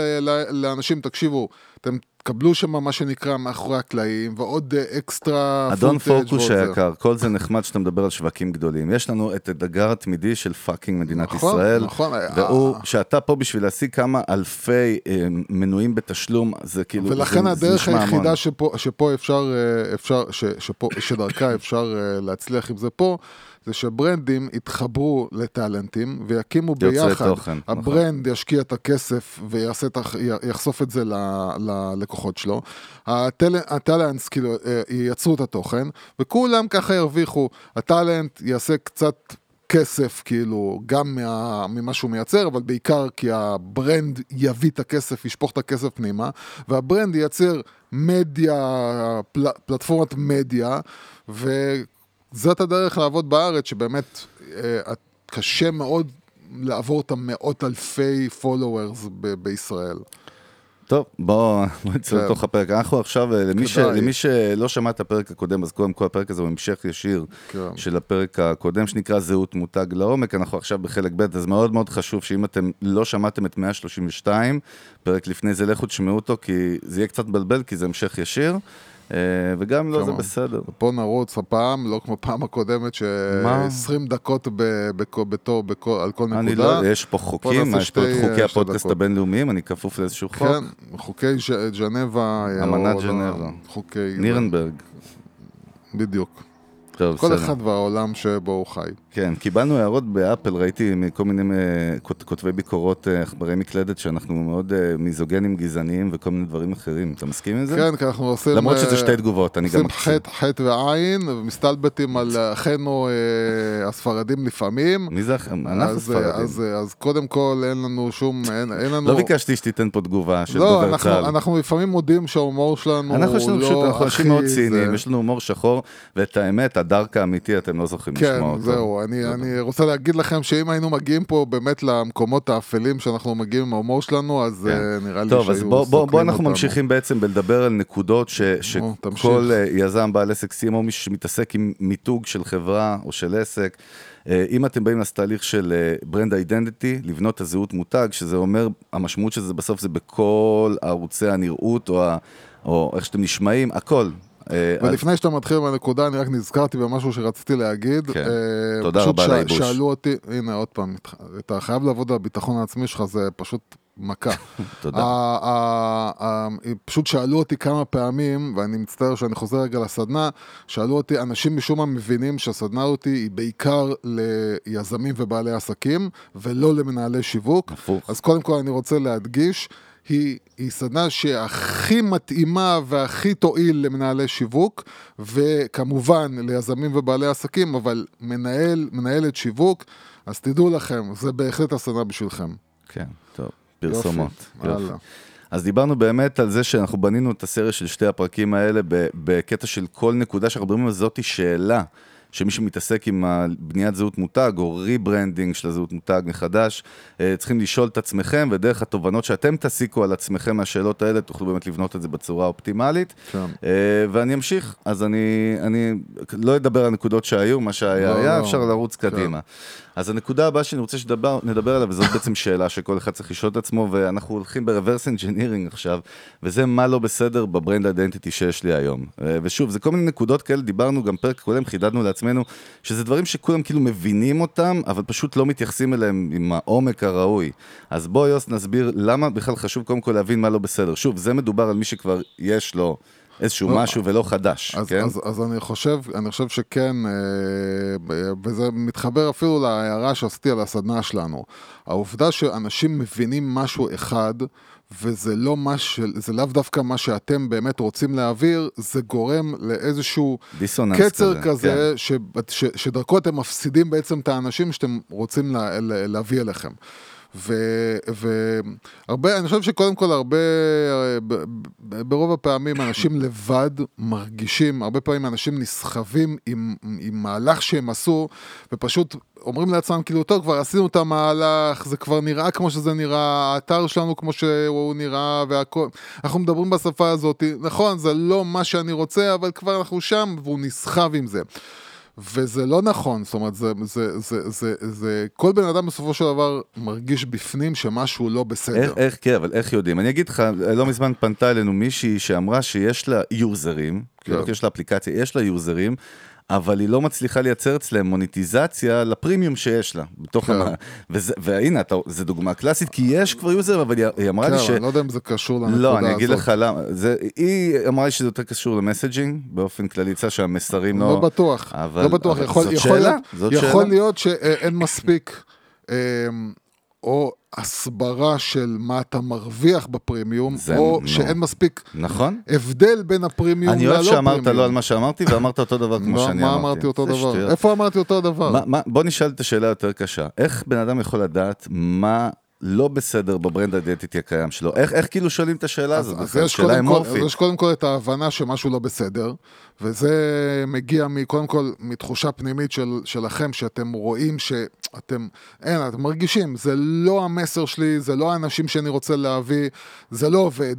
לאנשים, תקשיבו, אתם תקבלו שם מה שנקרא מאחורי הקלעים, ועוד אה, extra add-on focus ועוד זה. היקר, כל זה נחמד שאתה מדבר על שווקים גדולים. יש לנו את האתגר התמידי של fucking מדינת נכון, ישראל, נכון. והוא, אה. שאתה פה בשביל להשיג כמה אלפי אה, מנויים בתשלום, זה כאילו, ולכן זה- זה הדרך המון. היחידה שפה, שפה אפשר, אה, אפשר ש, שפה, שדרכה אפשר להצליח עם זה פה, זה שברנדים יתחברו לטאלנטים ויקימו יוצרי ביחד. תוכן, נכון. ה brand ישקיע את הכסף ויעשה את, זה ל- ללקוחות שלו. הטל, ה talents כאילו אה, ייצרו את התוכן, וכולם ככה ירוויחו. ה talent יעשה קצת... כסף, כאילו, גם מה, ממה שהוא מייצר, אבל בעיקר כי ה brand יביא את הכסף, ישפוך את הכסף פנימה, והברנד ייצר מדיה, פל, פלטפורמת מדיה, וזאת הדרך לעבוד בארץ, שבאמת אה, קשה מאוד לעבור את המאות אלפי followers ב- בישראל. טוב, בואו בוא נצא כן. לתוך הפרק. אנחנו עכשיו, אה, למי, ש. למי שלא שמע את הפרק הקודם, אז קודם כל הפרק הזה הוא המשך ישיר כן. של הפרק הקודם, שנקרא זהות מותג לעומק. אנחנו עכשיו בחלק ב', אז מאוד מאוד חשוב שאם אתם לא שמעתם את 132, פרק לפני זה, לכו תשמעו אותו, כי זה יהיה קצת מבלבל, כי זה המשך ישיר, וגם לא, זה. בסדר. פה נרוץ הפעם, לא כמו פעם הקודמת, מה? ש-20 דקות בתור על כל אני נקודה. לא, יש פה חוקים, יש פה את חוקי אה, הפודקאסט. הבינלאומיים, אני כפוף לאיזשהו חוק. כן, חוקי ז'נבה. אה, אמנת לא, ז'נבה. חוקי... נירנברג. בדיוק. טוב, כל בסדר. אחד והעולם שבו הוא חי. כן, קיבלנו הערות באפל, ראיתי מכל מיני אה, כות- כותבי ביקורות, אה, עכברי מקלדת, שאנחנו מאוד אה, מיזוגנים, גזעניים וכל מיני דברים אחרים. אתה מסכים עם זה? כן, כי אנחנו עושים... למרות שזה שתי תגובות, אני גם עושים מקשיב. חטא, חטא ועין, ומסתלבטים על אחינו הספרדים לפעמים. מי זה? אנחנו אז, ספרדים. אז, אה, אז קודם כל אין לנו שום, אין, אין לנו... לא ביקשתי שתיתן פה תגובה של לא, דובר אנחנו, צה"ל. אנחנו לפעמים מודים שההומור שלנו אנחנו הוא לא אנחנו הכי... אנשים מאוד ציניים, יש לנו הומור שחור, ואת האמת, הדארק האמיתי, אתם לא זוכרים כן, לשמוע אותו. זהו, אני, אני רוצה להגיד לכם שאם היינו מגיעים פה באמת למקומות האפלים שאנחנו מגיעים עם ההומור שלנו, אז כן. אה, נראה לי טוב, שהיו אז בוא, בוא, בוא סוקרים אנחנו אותנו. ממשיכים בעצם בלדבר על נקודות ש. שכל אה, יזם בעל עסק סיים או מישהו שמתעסק עם מיתוג של חברה או של עסק. אה, אם אתם באים לעשות תהליך של ברנד אידנטיטי, לבנות את הזהות מותג, שזה אומר, המשמעות של זה בסוף זה בכל ערוצי הנראות או, או איך שאתם נשמעים, הכל. אה, ולפני שאתה מתחיל מהנקודה, אני רק נזכרתי במשהו שרציתי להגיד. כן. אה, תודה רבה על הייבוש. שאלו אותי, הנה עוד פעם, אתה חייב לעבוד על הביטחון העצמי שלך, זה פשוט מכה. תודה. פשוט שאלו אותי כמה פעמים, ואני מצטער שאני חוזר רגע לסדנה, שאלו אותי, אנשים משום מה מבינים שהסדנה אותי היא בעיקר ליזמים ובעלי עסקים, ולא למנהלי שיווק. הפוך. אז קודם כל אני רוצה להדגיש, היא, היא סדנה שהכי מתאימה והכי תועיל למנהלי שיווק, וכמובן ליזמים ובעלי עסקים, אבל מנהל, מנהלת שיווק, אז תדעו לכם, זה בהחלט הסדנה בשבילכם. כן, טוב, פרסומות. יופי, הלאה. אז דיברנו באמת על זה שאנחנו בנינו את הסרט של שתי הפרקים האלה בקטע של כל נקודה שאנחנו מדברים על זאתי שאלה. שמי שמתעסק עם בניית זהות מותג או rebranding של הזהות מותג מחדש, אה, צריכים לשאול את עצמכם, ודרך התובנות שאתם תסיקו על עצמכם מהשאלות האלה, תוכלו באמת לבנות את זה בצורה אופטימלית. כן. אה, ואני אמשיך, אז אני, אני לא אדבר על נקודות שהיו, מה שהיה לא, היה, לא. אפשר לרוץ כן. קדימה. אז הנקודה הבאה שאני רוצה שנדבר נדבר עליה, וזאת בעצם שאלה שכל אחד צריך לשאול את עצמו, ואנחנו הולכים ב reverse engineering עכשיו, וזה מה לא בסדר ב brand identity שיש לי היום. אה, ושוב, זה כל מיני נקודות כאלה, דיברנו גם פרק קודם, חידדנו לעצמנו, שזה דברים שכולם כאילו מבינים אותם, אבל פשוט לא מתייחסים אליהם עם העומק הראוי. אז בוא יוס נסביר למה בכלל חשוב קודם כל להבין מה לא בסדר. שוב, זה מדובר על מי שכבר יש לו איזשהו לא, משהו ולא חדש, אז, כן? אז, אז אני חושב, אני חושב שכן, אה, וזה מתחבר אפילו להערה שעשיתי על הסדנה שלנו. העובדה שאנשים מבינים משהו אחד, וזה לא מה של, זה לאו דווקא מה שאתם באמת רוצים להעביר, זה גורם לאיזשהו דיסוננס קצר כזה, כזה, ש, ש, שדרכו אתם מפסידים בעצם את האנשים שאתם רוצים לה, לה, להביא אליכם. והרבה, אני חושב שקודם כל הרבה, ברוב הפעמים אנשים לבד מרגישים, הרבה פעמים אנשים נסחבים עם, עם מהלך שהם עשו, ופשוט אומרים לעצמם, כאילו, טוב, כבר עשינו את המהלך, זה כבר נראה כמו שזה נראה, האתר שלנו כמו שהוא נראה, והכל. אנחנו מדברים בשפה הזאת, נכון, זה לא מה שאני רוצה, אבל כבר אנחנו שם, והוא נסחב עם זה. וזה לא נכון, זאת אומרת, זה, זה, זה, זה, זה, כל בן אדם בסופו של דבר מרגיש בפנים שמשהו לא בסדר. איך, איך, כן, אבל איך יודעים? אני אגיד לך, לא מזמן פנתה אלינו מישהי שאמרה שיש לה יוזרים, כן. יש לה אפליקציה, יש לה יוזרים, אבל היא לא מצליחה לייצר אצלם מוניטיזציה לפרימיום שיש לה. בתוך כן. המ... וזה, והנה, אתה, זו דוגמה קלאסית, כי יש כבר user, אבל היא, היא אמרה כן, לי ש... אני לא יודע אם זה קשור לנקודה הזאת. לא, אני אגיד לך למה. זה, היא אמרה לי שזה יותר קשור ל messaging, באופן כללי, יצא שהמסרים לא... לא בטוח, אבל- לא בטוח, אבל יכול, זאת יכול, שאלה, זאת יכול שאלה. להיות שאין מספיק אמ, או הסברה של מה אתה מרוויח בפרימיום, זה- או נו. שאין מספיק נכון? הבדל בין הפרימיום אני ללא אוהב פרימיום. שאמרת לא על מה שאמרתי, ואמרת אותו דבר כמו מה- שאני מה אמרתי. אמרתי אותו דבר? שטויות. איפה אמרתי אותו דבר? מה, מה, בוא נשאל את השאלה היותר קשה. איך בן אדם יכול לדעת מה לא בסדר בברנד אידנטיטי הקיים שלו? איך, איך כאילו שואלים את השאלה הזאת? יש שאלה אמורפית. אז יש קודם כל את ההבנה שמשהו לא בסדר, וזה מגיע קודם כל מתחושה פנימית של, שלכם, שאתם רואים שאתם, אין, אתם מרגישים, זה לא המסר שלי, זה לא האנשים שאני רוצה להביא, זה לא עובד.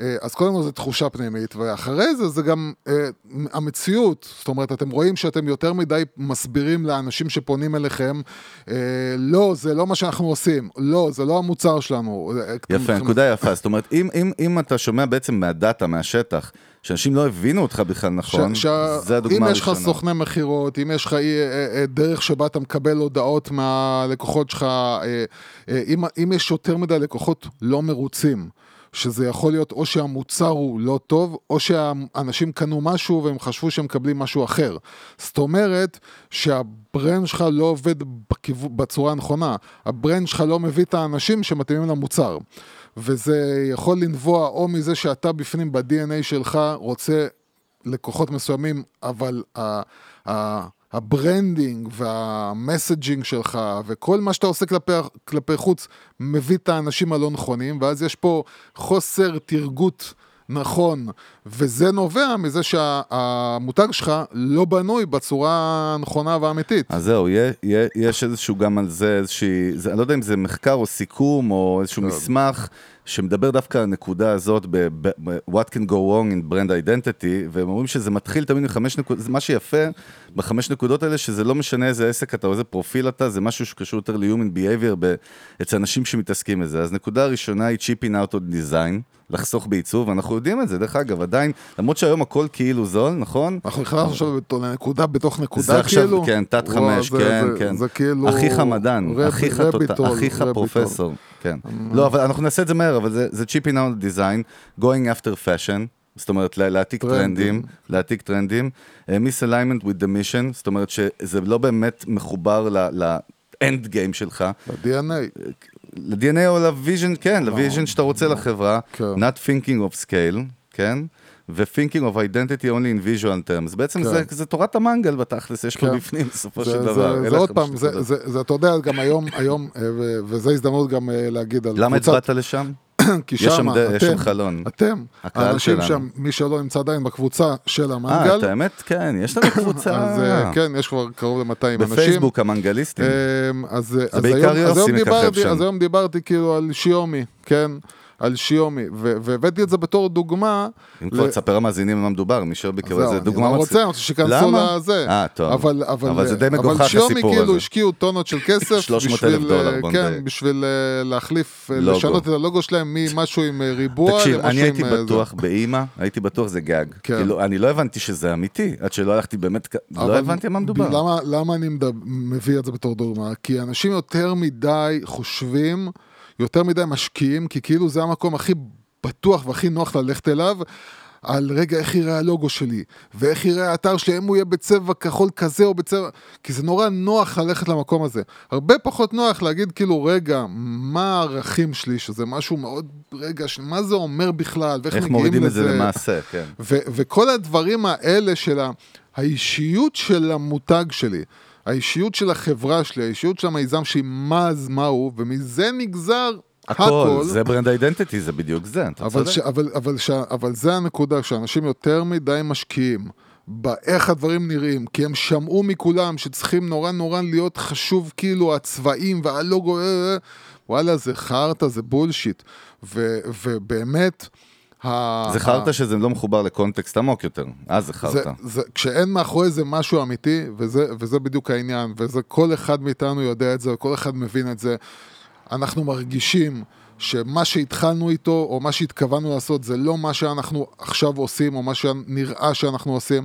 אה, אז קודם כל זו תחושה פנימית, ואחרי זה זה גם אה, המציאות, זאת אומרת, אתם רואים שאתם יותר מדי מסבירים לאנשים שפונים אליכם, אה, לא, זה לא מה שאנחנו עושים, לא, זה לא המוצר שלנו. אה, יפה, נקודה יפה. זאת אומרת, אם, אם, אם אתה שומע בעצם מהדאטה, מהשטח, שאנשים לא הבינו אותך בכלל נכון, ש- זה הדוגמה אם הראשונה. יש לך סוכני מכירות, אם יש לך אה, דרך שבה אתה מקבל הודעות מהלקוחות שלך, אם, אם יש יותר מדי לקוחות לא מרוצים, שזה יכול להיות או שהמוצר הוא לא טוב, או שאנשים קנו משהו והם חשבו שהם מקבלים משהו אחר. זאת אומרת שה brand שלך לא עובד בכיו... בצורה הנכונה, ה brand שלך לא מביא את האנשים שמתאימים למוצר. וזה יכול לנבוע או מזה שאתה בפנים ב-DNA שלך רוצה לקוחות מסוימים, אבל ה- ה- ה branding וה messaging שלך וכל מה שאתה עושה כלפי, כלפי חוץ מביא את האנשים הלא נכונים, ואז יש פה חוסר תרגום נכון, וזה נובע מזה שהמותג שלך לא בנוי בצורה הנכונה והאמיתית. אז זהו, יש איזשהו גם על זה איזושהי, זה- אני לא יודע אם זה מחקר או סיכום או איזשהו מסמך שמדבר דווקא על הנקודה הזאת ב- ב- ב- What can go wrong in brand identity, והם אומרים שזה מתחיל תמיד מחמש נקודות, מה שיפה בחמש נקודות האלה, שזה לא משנה איזה עסק אתה או איזה פרופיל אתה, זה משהו שקשור יותר ל-human behavior ב- אצל אנשים שמתעסקים בזה. אז נקודה ראשונה היא chipping out of design, לחסוך בעיצוב, אנחנו יודעים את זה, דרך אגב, עדיין, למרות שהיום הכל כאילו זול, נכון? אנחנו נכנסנו עכשיו לנקודה בתוך נקודה, זה עכשיו, כאילו. כן, תת חמש, כן, כן. זה כאילו... אחיך מדען, אחיך. פרופסור, כן. לא, אבל אנחנו נעשה את זה מהר, אבל זה- chipping out דיזיין, going after fashion, זאת אומרת, לה- להעתיק טרנדים. להעתיק טרנדים, אה, misalignment with the mission, זאת אומרת שזה לא באמת מחובר ל-end game שלך, ב-DNA. ל-DNA או ל-vision, כן, ל-vision שאתה רוצה לחברה, כן. not thinking of scale, כן? ו-thinking of identity only in visual terms. בעצם כן. זה, זה תורת המנגל בתכלס, יש פה כן. בפנים בסופו זה- של זה- דבר. זה אין עוד פעם, זה- דבר. זה, זה, אתה יודע, גם היום, היום, אה, וזו הזדמנות גם אה, להגיד על למה קבוצת, הצבעת לשם? כי יש שם ד- יש שם אתם, חלון. אתם, האנשים שלנו. שם, מי שלא נמצא עדיין בקבוצה של אה, המנגל, את האמת? כן, יש לנו קבוצה. אז אה, כן, יש כבר קרוב ל-200 אנשים. בפייסבוק המנגליסטים. אמ, אז, אז, בעיקר היום, אז, היום דיברתי, שם. אז היום דיברתי כאילו על שיומי, כן? על שיומי, והבאתי את זה בתור דוגמה. אם כבר תספר למאזינים על מה מדובר, מי שלא ביקר, זהו, זה אני דוגמה לא מצ- רוצה, אני רוצה שייכנסו למה? לזה. אה, טוב. אבל, אבל, אבל זה די מגוחך, אבל שיומי הסיפור כאילו הזה. השקיעו טונות של כסף. 300,000 בשביל, דולר, אה, בוא כן, נדייק. בשביל אה, להחליף, אה, לוגו. לשנות את הלוגו שלהם ממשהו עם ריבוע תקשיב, אני הייתי. בטוח באימא, הייתי בטוח זה גג. כן. כאילו, אני לא הבנתי שזה אמיתי, עד שלא הלכתי באמת, לא אבל הבנתי על מה מדובר. למה, אני מביא את זה בתור דוגמה? כי אנשים יותר מדי חושבים, יותר מדי משקיעים, כי כאילו זה המקום הכי בטוח והכי נוח ללכת אליו. על רגע איך יראה הלוגו שלי, ואיך יראה האתר שלי, אם הוא יהיה בצבע כחול כזה או בצבע... כי זה נורא נוח ללכת למקום הזה. הרבה פחות נוח להגיד כאילו, רגע, מה הערכים שלי, שזה משהו מאוד, רגע, מה זה אומר בכלל, ואיך איך מגיעים מורידים את לזה. זה למעשה, כן. וכל הדברים האלה של ה- האישיות של המותג שלי, האישיות של החברה שלי, האישיות של המיזם שלי, מה אז מה הוא, ומזה נגזר הכל. הכל, זה ברנד אידנטיטי, זה בדיוק זה, אתה אבל, צודק. ש, אבל, אבל, ש, אבל זה הנקודה, שאנשים יותר מדי משקיעים באיך הדברים נראים, כי הם שמעו מכולם שצריכים נורא נורא להיות חשוב כאילו הצבעים והלוגו, אה, אה, וואלה זה חרטא, זה בולשיט. ו, ובאמת... ה- זה חרטא שזה לא מחובר לקונטקסט עמוק יותר, אז זה זה. זה, כשאין מאחורי זה משהו אמיתי, וזה, וזה בדיוק העניין, וזה כל אחד מאיתנו יודע את זה, וכל אחד מבין את זה. אנחנו מרגישים שמה שהתחלנו איתו, או מה שהתכוונו לעשות, זה לא מה שאנחנו עכשיו עושים, או מה שנראה שאנחנו עושים,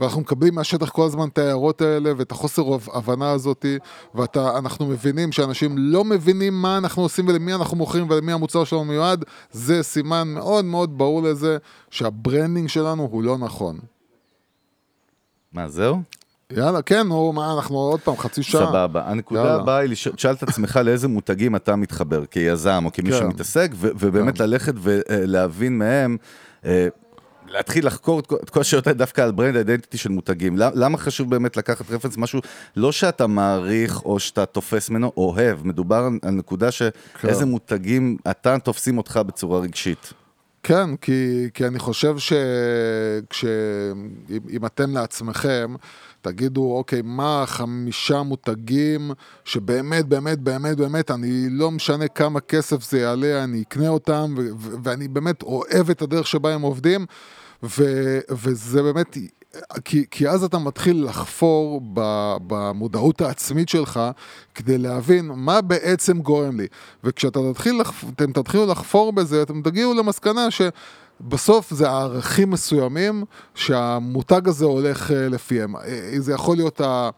ואנחנו מקבלים מהשטח כל הזמן את ההערות האלה, ואת החוסר הבנה הזאתי, ואנחנו מבינים שאנשים לא מבינים מה אנחנו עושים ולמי אנחנו מוכרים ולמי המוצר שלנו מיועד, זה סימן מאוד מאוד ברור לזה שה branding שלנו הוא לא נכון. מה, זהו? יאללה, כן, נו, מה, אנחנו עוד פעם חצי שעה. סבבה. הנקודה. הבאה היא, תשאל את עצמך לאיזה מותגים אתה מתחבר, כיזם או כמי כן. שמתעסק, ו- ובאמת ללכת ולהבין מהם. אה, להתחיל לחקור את כל- השאלות האלה דווקא על ברנד אידנטיטי של מותגים. למ- למה חשוב באמת לקחת רפרנס משהו, לא שאתה מעריך או שאתה תופס ממנו, אוהב, מדובר על- על נקודה שאיזה מותגים אתה תופסים אותך בצורה רגשית. כן, כי, כי אני חושב שאם אתם לעצמכם, תגידו, אוקיי, מה חמישה מותגים שבאמת, באמת, באמת, באמת, אני לא משנה כמה כסף זה יעלה, אני אקנה אותם, ו- ו- ואני באמת אוהב את הדרך שבה הם עובדים, ו- וזה באמת... כי, כי אז אתה מתחיל לחפור במודעות העצמית שלך כדי להבין מה בעצם גורם לי. וכשאתם לחפ, תתחילו לחפור בזה, אתם תגיעו למסקנה שבסוף זה ערכים מסוימים שהמותג הזה הולך אה, לפיהם. אה, זה יכול להיות ה...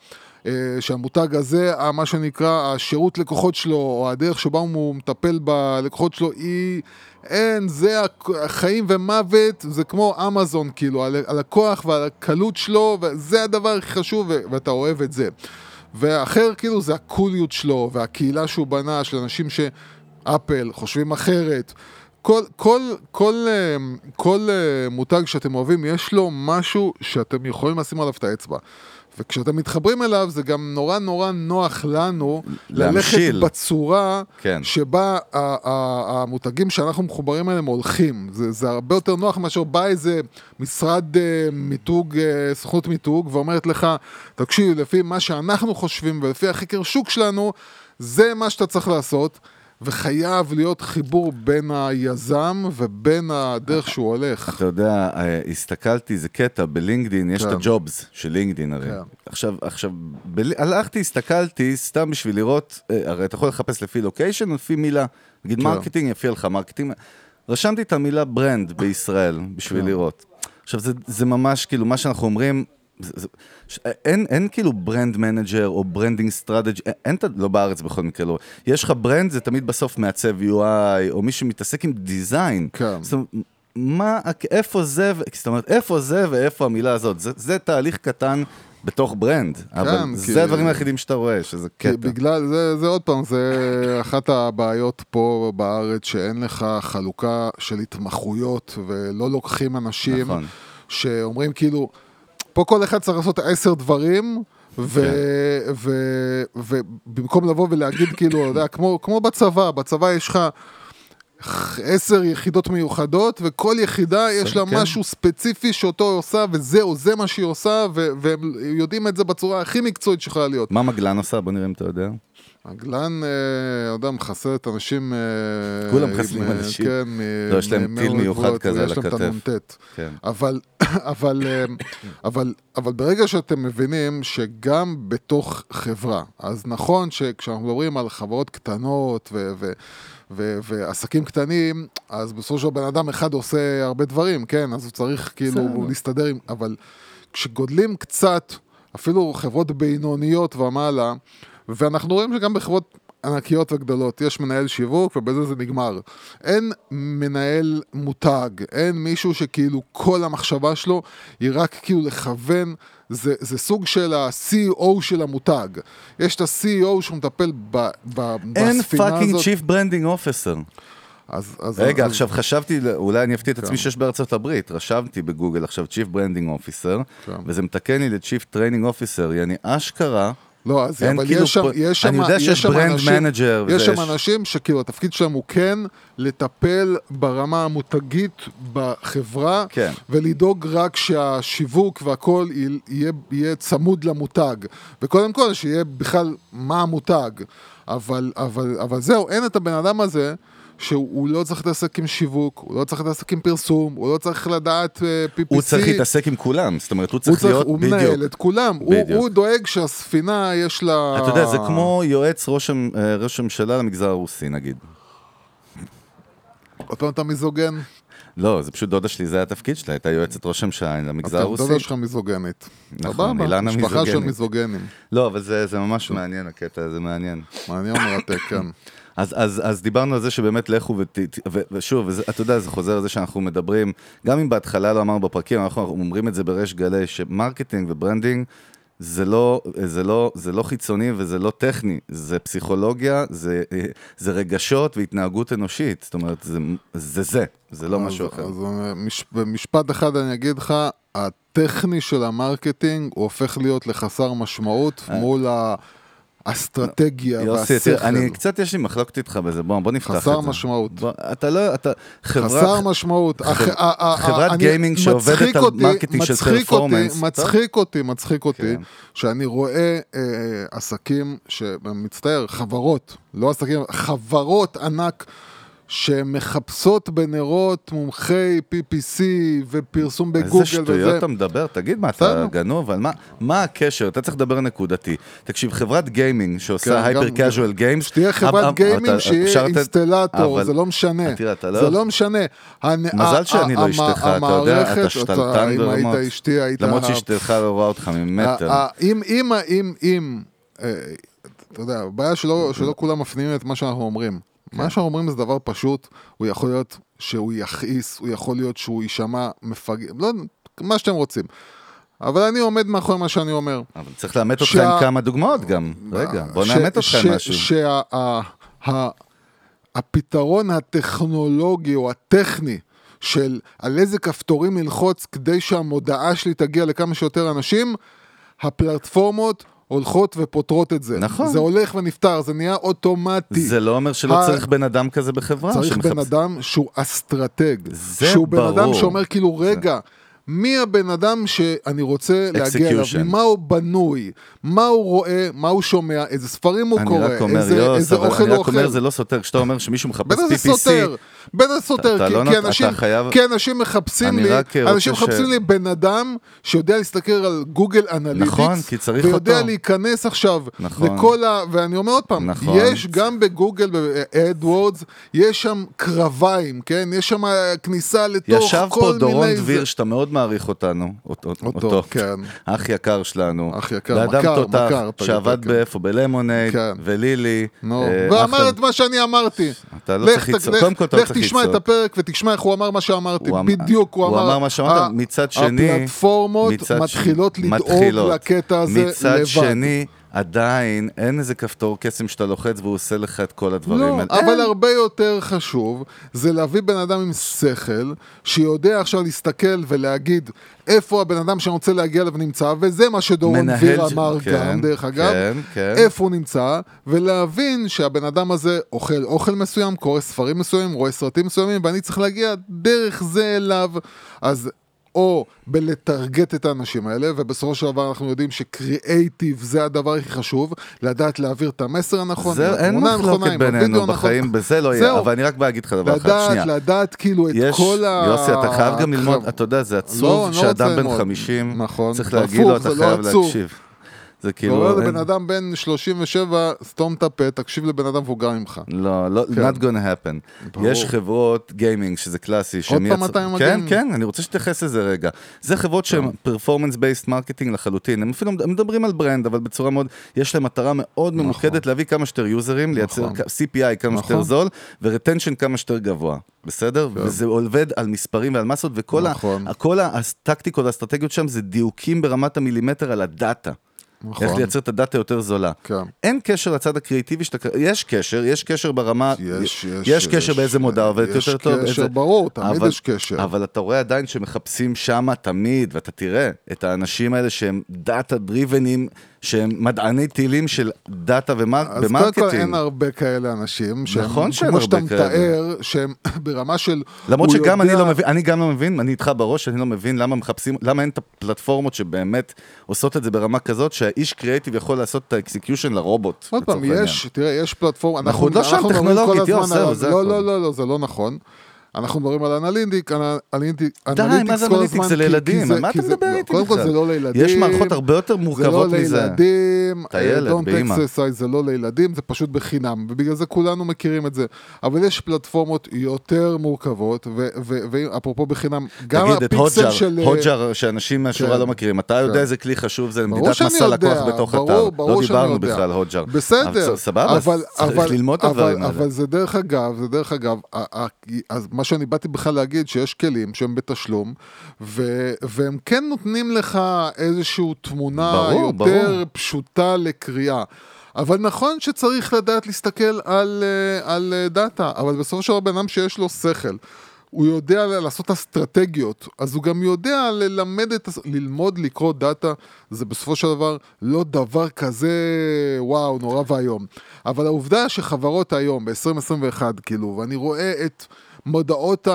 אה, שהמותג הזה, מה שנקרא, השירות לקוחות שלו, או הדרך שבה הוא מטפל בלקוחות שלו, היא... אין, זה החיים ומוות, זה כמו אמזון, כאילו, על הלקוח ועל הקלות שלו, וזה הדבר הכי חשוב, ואתה אוהב את זה. ואחר, כאילו, זה הקוליות שלו, והקהילה שהוא בנה, של אנשים שאפל חושבים אחרת. כל, כל, כל, אה, כל אה, מותג שאתם אוהבים, יש לו משהו שאתם יכולים לשים עליו את האצבע. וכשאתם מתחברים אליו, זה גם נורא נורא נוח לנו ללכת להמשיל. בצורה כן. שבה המותגים שאנחנו מחוברים אליהם הולכים. זה, זה הרבה יותר נוח מאשר בא איזה משרד אה, מיתוג, אה, סוכנות מיתוג, ואומרת לך, תקשיב, לפי מה שאנחנו חושבים ולפי החקר שוק שלנו, זה מה שאתה צריך לעשות. וחייב להיות חיבור בין היזם ובין הדרך שהוא הולך. אתה יודע, אה, הסתכלתי, זה קטע, בלינקדין יש את כן. הג'ובס של לינקדין הרי. כן. עכשיו, עכשיו. הלכתי, הסתכלתי, סתם בשביל לראות, אה, הרי אתה יכול לחפש לפי location לפי מילה. נגיד כן. marketing, יופיע לך marketing. רשמתי את המילה brand בישראל, בשביל. לראות. עכשיו, זה, זה ממש, כאילו, מה שאנחנו אומרים, זה, זה, ש, אין, אין כאילו brand manager או branding strategy, אין, לא בארץ בכל מקרה, לא. יש לך brand, זה תמיד בסוף מעצב UI, או מי שמתעסק עם design. כן. זאת אומרת, מה, איפה זה, זאת אומרת, איפה זה ואיפה המילה הזאת? זה, זה תהליך קטן בתוך brand, אבל כי- זה הדברים היחידים שאתה רואה, שזה קטע. בגלל, זה, זה עוד פעם, זה אחת הבעיות פה בארץ, שאין לך חלוקה של התמחויות, ולא לוקחים אנשים נכון. שאומרים כאילו, פה כל אחד צריך לעשות עשר דברים, כן. ובמקום לבוא ולהגיד כאילו, אתה יודע, כמו, כמו בצבא, בצבא יש לך עשר יחידות מיוחדות, וכל יחידה יש לה כן. משהו ספציפי שאותו היא עושה, וזהו, זה מה שהיא עושה, והם יודעים את זה בצורה הכי מקצועית שיכולה להיות. מה מגלן עושה? בוא נראה אם אתה יודע. עגלן, אה, יודע, מחסלת אנשים... אה, כולם עם, מחסלים אה, אנשים. כן, מ- לא, יש להם טיל מיוחד כזה על להם את הכתף. הנ"ט. כן. אבל, אבל, אבל, אבל ברגע שאתם מבינים שגם בתוך חברה, אז נכון שכשאנחנו מדברים על חברות קטנות ו... ו ו- ועסקים קטנים, אז בסופו של דבר בן אדם אחד עושה הרבה דברים, כן? אז הוא צריך כאילו. להסתדר עם... אבל כשגודלים קצת, אפילו חברות בינוניות ומעלה, ואנחנו רואים שגם בחברות ענקיות וגדולות יש מנהל שיווק ובזה זה נגמר. אין מנהל מותג, אין מישהו שכאילו כל המחשבה שלו היא רק כאילו לכוון, זה, זה סוג של ה-CEO של המותג. יש את ה-CEO שהוא מטפל ב, ב, אין בספינה fucking הזאת. צ'יפ ברנדינג אופסר. אז, אז, רגע, אז, עכשיו חשבתי, אולי אני אפתיע את עצמי כן. שיש בארצות הברית. רשמתי בגוגל עכשיו chief branding officer, כן. וזה מתקן לי ל chief training officer, יעני אשכרה. לא, אז אין אבל כאילו יש שם, יש שם, אני יודע יש שיש brand אנשים, manager, יש שם אנשים שכאילו התפקיד שלהם הוא כן לטפל ברמה המותגית בחברה, כן. ולדאוג רק שהשיווק והכל יהיה, יהיה צמוד למותג, וקודם כל שיהיה בכלל מה המותג, אבל, אבל, אבל זהו, אין את הבן אדם הזה. שהוא הוא לא צריך להתעסק עם שיווק, הוא לא צריך להתעסק עם פרסום, הוא לא צריך לדעת אה, PPC. הוא צריך להתעסק עם כולם, זאת אומרת, הוא הוא צריך צריך, להיות, הוא בדיוק. מנהל את כולם, הוא, בדיוק. הוא דואג שהספינה יש לה... אתה יודע, זה כמו יועץ ראש אה, הממשלה למגזר הרוסי, נגיד. עוד פעם אתה מיזוגן? לא, זה פשוט דודה שלי, זה היה התפקיד שלה, הייתה יועצת ראש הממשלה למגזר הרוסי. דודה שלך מיזוגנית. נכון, אילנה משפחה של מיזוגנית. מיזוגנים. לא, אבל זה זה ממש מעניין הקטע, זה מעניין. מעניין מרתק, כן. אז, אז, אז דיברנו על זה שבאמת לכו ות... ו, ושוב, וזה, אתה יודע, זה חוזר לזה שאנחנו מדברים, גם אם בהתחלה לא אמרנו בפרקים, אנחנו אומרים את זה בריש גלי, ש marketing ו branding זה לא, זה, לא, זה לא חיצוני וזה לא טכני, זה פסיכולוגיה, זה, זה רגשות והתנהגות אנושית. זאת אומרת, זה זה, זה, זה לא אז- משהו אחר. אז אה, מש- במשפט אחד אני אגיד לך, הטכני של ה marketing הוא הופך להיות לחסר משמעות מול האסטרטגיה אה, יוסי, והשכל. תראה, אני קצת יש לי מחלוקת איתך בזה, בוא, בוא נפתח את זה. חסר משמעות. בוא, אתה לא, אתה, חברה, חסר משמעות. חב- אח- ה- ה- חברת גיימינג שעובדת מצחיק על marketing של performance. מצחיק אותי, מצחיק אותי, כן. שאני רואה אה, עסקים, מצטער, חברות, לא עסקים, חברות ענק. שמחפשות בנרות מומחי PPC ופרסום בגוגל איזה שטויות וזה. אתה מדבר, תגיד מה, אתה. גנוב, אבל מה, מה הקשר? אתה צריך לדבר נקודתי. תקשיב, חברת גיימינג שעושה hyper casual games, שתהיה חברת גיימינג שיהיה אינסטלטור, זה לא משנה. אתה לא- זה לא משנה. מזל שאני לא אשתך, אתה יודע, אתה שתלטן ברמות. למרות שאשתך לא רואה אותך ממטר. אם, אם, אם, אם, אה, אתה יודע, הבעיה שלא כולם מפנימים את מה שאנחנו אומרים. כן. מה שאנחנו אומרים זה דבר פשוט, הוא יכול להיות שהוא יכעיס, הוא יכול להיות שהוא יישמע מפגר, לא מה שאתם רוצים. אבל אני עומד מאחורי מה שאני אומר. אבל צריך לאמת אותך שה- עם כמה דוגמאות גם. רגע, בוא ש- נאמת אותך ש- עם משהו. שה- ה- ה- הפתרון הטכנולוגי או הטכני של על איזה כפתורים ללחוץ כדי שהמודעה שלי תגיע לכמה שיותר אנשים, הפלטפורמות הולכות ופותרות את זה. נכון. זה הולך ונפתר, זה נהיה אוטומטי. זה לא אומר שלא ה- צריך בן אדם כזה בחברה. צריך בן שמחפש- אדם שהוא אסטרטג. זה שהוא בן אדם ברור. שאומר כאילו, רגע, מי הבן אדם שאני רוצה להגיע אליו? ממה הוא בנוי? מה הוא רואה? מה הוא שומע? איזה ספרים הוא אני קורא? רק אומר, איזה, יוס, איזה אבל אוכל אני הוא רק אומר, אוכל? זה לא סותר, כשאתה אומר שמישהו מחפש זה PPC, סותר, בין זה סותר, אתה כי, לא כי, אתה אנשים, חייב- כי אנשים מחפשים לי, רוצה אנשים ש- מחפשים לי בן אדם שיודע להסתכל על Google Analytics, נכון, כי צריך ויודע אותו. להיכנס עכשיו נכון. לכל ה... ואני אומר עוד פעם, נכון. יש גם בגוגל, ב-AdWords, יש שם קרביים, כן? יש שם כניסה לתוך ישב כל פה מיני... דורון זה- דביר, שאתה מאוד מעריך אותנו, אותו, אותו, אותו, כן. אח יקר שלנו, אח יקר, מכר, תותח, מכר, שעבד כן. באיפה, ב Lemonade, כן. ולילי, אה, ואמר את מה שאני אמרתי. אתה לא צריך לצעוק. קודם כל אתה לא צריך תשמע את. הפרק ותשמע איך הוא אמר מה שאמרתי. הוא אמ- בדיוק, הוא הוא אמר. מה שאמרת, מצד שני- הפלטפורמות מצד מתחילות לדאוג. לקטע הזה מצד לבד. שני, עדיין אין איזה כפתור קסם שאתה לוחץ והוא עושה לך את כל הדברים לא, האלה. אבל אין. הרבה יותר חשוב זה להביא בן אדם עם שכל, שיודע עכשיו להסתכל ולהגיד איפה הבן אדם שאני רוצה להגיע אליו נמצא, וזה מה שדורון דביר ש- אמר כן, גם, דרך אגב, כן, כן. איפה הוא נמצא, ולהבין שהבן אדם הזה אוכל אוכל מסוים, קורא ספרים מסוימים, רואה סרטים מסוימים, ואני צריך להגיע דרך זה אליו. אז או בלטרגט את האנשים האלה, ובסופו של דבר אנחנו יודעים שקריאייטיב זה הדבר הכי חשוב, לדעת להעביר את המסר הנכון, זה, אין מחלוקת בינינו. בחיים, בזה לא יהיה, זהו. אבל אני רק בא להגיד לך דבר אחד, שנייה. לדעת, לדעת כאילו את יש, כל ה... יוסי, אתה חייב גם ללמוד. אתה יודע, זה לא, עצוב לא שאדם רוצה בן ללמוד. 50, נכון, צריך להגיד לו, אתה לא חייב. להקשיב. זה כאילו, לבן אין- אדם בן 37, סתום את הפה, תקשיב לבן אדם מבוגר ממך. לא, לא, כן. not gonna happen. ברור. יש חברות גיימינג, שזה קלאסי, שהם פעם אתה עם כן, הגיימינג? כן, אני רוצה שתתייחס לזה רגע. זה חברות שהן performance based marketing לחלוטין. הם אפילו הם מדברים על brand, אבל בצורה מאוד, יש להם מטרה מאוד ממוקדת להביא כמה שיותר יוזרים, לייצר נכון. CPI כמה שיותר נכון. זול, ו-retention כמה שיותר גבוה. בסדר? וזה עובד על מספרים ועל מסות, וכל ה- נכון. כל הטקטיקות והאסטרטגיות שם זה דיוקים ברמת המילימטר על הדאטה. נכון. איך לייצר את הדאטה יותר זולה. כן. אין קשר לצד הקריאיטיבי שאתה... יש קשר, יש קשר ברמה... יש, יש, יש קשר יש, באיזה מודעה עובדת יש יותר טוב. קשר, איזה- ברור, תמיד אבל- יש קשר. אבל אתה רואה עדיין שמחפשים שמה תמיד, ואתה תראה את האנשים האלה שהם דאטה דריבנים, שהם מדעני טילים של דאטה ומר... אז קודם כל. אין הרבה כאלה אנשים, שהם, נכון שאין כמו הרבה שאתה כאלה. מתאר, שהם ברמה של... למרות שגם יודע- אני לא מבין, אני גם לא מבין, אני איתך בראש, אני לא מבין למה מחפשים, למה אין את הפלטפורמות שבאמת עושות את זה ברמה כזאת, שהאיש קריאיטיב יכול לעשות את האקסקיושן לרובוט. עוד פעם. יש, תראה, יש פלטפורמה, אנחנו עוד לא שם טכנולוגית, הזמן יוס, על- זהו, זה לא, הכל. לא, לא, לא, זה לא נכון. אנחנו מדברים על אנליטיק, אנליטיק, די, מה זה אנליטיקס? זה לילדים, על מה אתה מדבר איתי קודם כל בכלל? זה לא לילדים. יש מערכות הרבה יותר זה לא מורכבות מזה. לילדים, אתה ילד, Don't באמא. exercise זה לא לילדים, זה פשוט בחינם, ובגלל זה כולנו מכירים את זה. אבל יש פלטפורמות יותר מורכבות, ואפרופו בחינם, גם תגיד, את הפיקסל הוטג'ר, של... אה, שאנשים מהשורה כן. לא מכירים, אתה יודע כן. איזה כלי חשוב זה למדידת מסע לקוח בתוך אתר. לא דיברנו. בכלל הוטג'ר. בסדר, סבבה, צריך ללמוד את הדברים האלה. אבל זה דרך אגב, זה דרך אגב, אז מה מה שאני באתי בכלל להגיד, שיש כלים שהם בתשלום, ו, והם כן נותנים לך איזושהי תמונה ברור, יותר ברור. פשוטה לקריאה. אבל נכון שצריך לדעת להסתכל על, אה, על אה, דאטה, אבל בסופו של דבר בן אדם שיש לו שכל, הוא יודע לעשות אסטרטגיות, אז הוא גם יודע ללמד את, ללמוד לקרוא דאטה, זה בסופו של דבר לא דבר כזה, וואו, נורא ואיום. אבל העובדה שחברות היום, ב-2021, כאילו, ואני רואה את מודעות ה...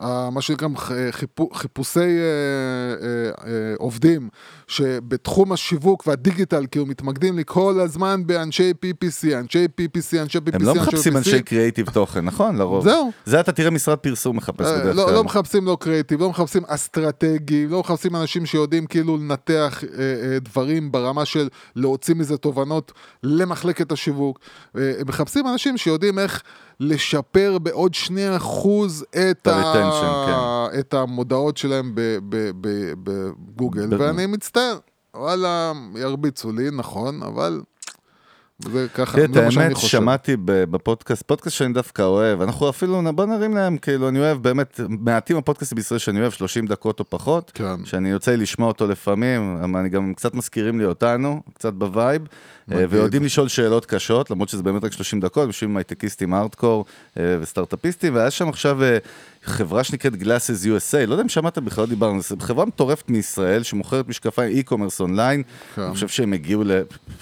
ה... מה שנקרא חיפו... חיפושי אה, אה, אה, עובדים, שבתחום השיווק והדיגיטל, כאילו, מתמקדים לי כל הזמן באנשי PPC, אנשי PPC, אנשי PPC, הם לא אנשי מחפשים PPC. אנשי קריאייטיב תוכן, נכון? לרוב. זהו. זה אתה תראה משרד פרסום מחפש אה, בדרך לא, כלל. לא מחפשים לא קריאיטיב, לא מחפשים אסטרטגיים, לא מחפשים אנשים שיודעים כאילו לנתח אה, אה, דברים ברמה של להוציא מזה תובנות למחלקת השיווק. מחפשים אנשים שיודעים איך לשפר בעוד שני אחוז את, את ה-retension, ה... את המודעות שלהם ב- ב- ב- בגוגל, ב- ואני מצטער, וואלה, ירביצו לי, נכון, אבל... זה ככה, תראה, זה את מה שאני האמת, חושב. שמעתי ב- בפודקאסט, פודקאסט שאני דווקא אוהב, אנחנו אפילו, בוא נרים להם, כאילו, אני אוהב באמת, מעטים הפודקאסטים בישראל שאני אוהב, 30 דקות או פחות, כן. שאני יוצא לי לשמוע אותו לפעמים, אני גם קצת מזכירים לי אותנו, קצת ב vibe. ויודעים לשאול שאלות קשות, למרות שזה באמת רק 30 דקות, יושבים עם הייטקיסטים ארדקור אה, וסטארט-אפיסטים, והיה שם עכשיו אה, חברה שנקראת Glasses USA, לא יודע אם שמעת בכלל דיברנו, זו חברה מטורפת מישראל, שמוכרת משקפיים e-commerce אונליין, כן. אני חושב שהם הגיעו ל...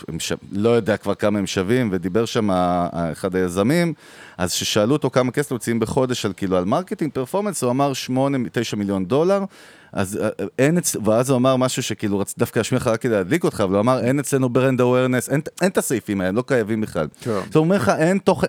הם ש... לא יודע כבר כמה הם שווים, ודיבר שם אחד היזמים, אז ששאלו אותו כמה כסף מוציאים בחודש על כאילו על marketing performance, הוא אמר 8-9 מיליון דולר, אז אה, אה, אין אצ... ואז הוא אמר משהו שכאילו רציתי דווקא להשמיע לך רק כדי להדליק אותך, אבל הוא אמר אין אצלנו brand awareness, אין, אין את הסעיפים האלה, לא קיימים בכלל. כן. זאת אומר לך.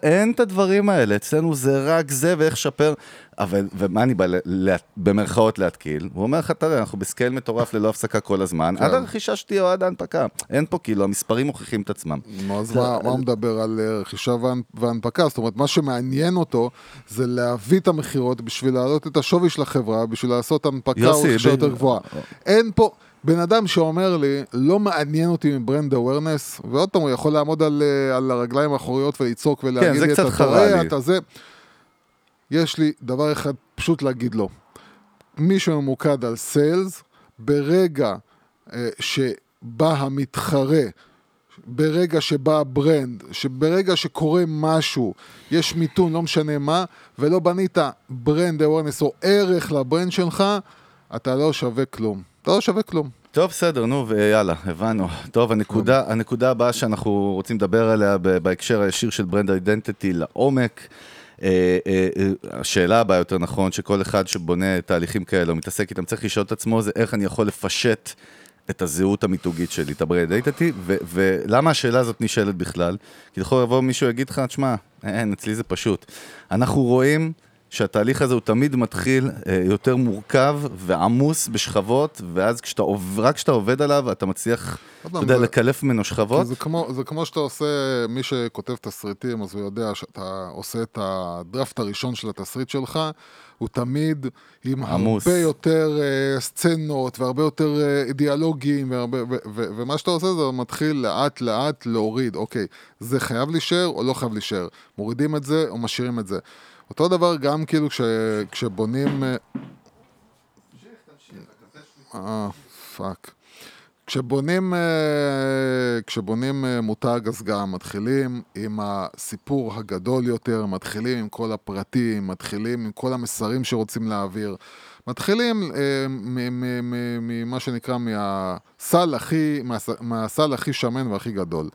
אין את הדברים האלה, אצלנו זה רק זה ואיך לשפר, אבל, ומה אני בא ל... לה... במרכאות להתקיל? הוא אומר לך, תראה, אנחנו ב scale מטורף ללא הפסקה כל הזמן, כן. עד הרכישה שתהיה או עד ההנפקה. אין פה, כאילו, המספרים מוכיחים את עצמם. נו, אז מה, מה הוא מדבר על אה, רכישה והנ- והנפקה? זאת אומרת, מה שמעניין אותו זה להביא את המכירות בשביל להעלות את השווי של החברה, בשביל לעשות הנפקה או רכישה יותר גבוהה. אין פה... בן אדם שאומר לי, לא מעניין אותי מברנד אווירנס, ועוד פעם, הוא יכול לעמוד על, אה, על הרגליים האחוריות ולצעוק ולהגיד כן, לי, אתה חרה טועה, לי." אתה זה. יש לי דבר אחד פשוט להגיד לו. מי שממוקד על sales, ברגע אה, שבא המתחרה, ברגע שבא ה brand, שברגע שקורה משהו, יש מיתון, לא משנה מה, ולא בנית brand awareness או ערך ל brand שלך, אתה לא שווה כלום. אתה לא שווה כלום. טוב, בסדר, נו, ויאללה, הבנו. טוב, הנקודה, הנקודה הבאה שאנחנו רוצים לדבר עליה בהקשר הישיר של brand identity לעומק. אה, אה, אה, השאלה הבאה יותר נכון, שכל אחד שבונה תהליכים כאלה או מתעסק איתם צריך לשאול את עצמו, זה איך אני יכול לפשט את הזהות המיתוגית שלי, את ו- ולמה השאלה הזאת נשאלת בכלל? כי יכול לבוא מישהו ויגיד לך, תשמע, אין, אצלי זה פשוט. אנחנו רואים שהתהליך הזה הוא תמיד מתחיל אה, יותר מורכב ועמוס בשכבות, ואז כשאתה, רק כשאתה עובד עליו, אתה מצליח, אתה יודע, זה- לקלף ממנו שכבות. זה כמו, זה כמו שאתה עושה, מי שכותב תסריטים, אז הוא יודע שאתה עושה את הדראפט הראשון של התסריט שלך, הוא תמיד עם עמוס. הרבה יותר uh, סצנות והרבה יותר uh, דיאלוגים, והרבה, ו, ו, ומה שאתה עושה זה מתחיל לאט לאט להוריד, אוקיי, זה חייב להישאר או לא חייב להישאר, מורידים את זה או משאירים את זה. אותו דבר גם כאילו כש, כשבונים... אה, אה, fuck. כשבונים, אה, כשבונים אה, מותג אז גם מתחילים עם הסיפור הגדול יותר, מתחילים עם כל הפרטים, מתחילים עם כל המסרים שרוצים להעביר, מתחילים ממה שנקרא מהסל הכי, מהס- מהסל הכי שמן והכי גדול.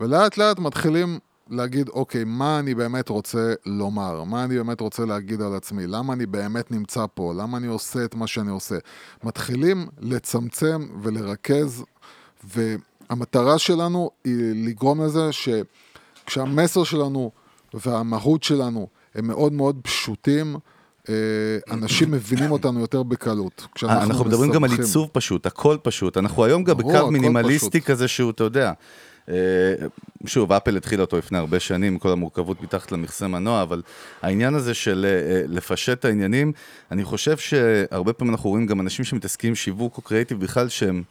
ולאט לאט מתחילים להגיד, אוקיי, מה אני באמת רוצה לומר? מה אני באמת רוצה להגיד על עצמי? למה אני באמת נמצא פה? למה אני עושה את מה שאני עושה? מתחילים לצמצם ולרכז, והמטרה שלנו היא לגרום לזה שכשהמסר שלנו והמהות שלנו הם מאוד מאוד פשוטים, אנשים מבינים אותנו יותר בקלות. אה, אנחנו מדברים גם על. עיצוב פשוט, הכל פשוט. אנחנו היום גם בקו מינימליסטי. כזה שהוא, אתה יודע, אה, שוב, אפל התחילה אותו לפני הרבה שנים, כל המורכבות מתחת למכסה מנוע, אבל העניין הזה של אה, לפשט את העניינים, אני חושב שהרבה פעמים אנחנו רואים גם אנשים שמתעסקים עם שיווק או קריאיטיב בכלל, שהם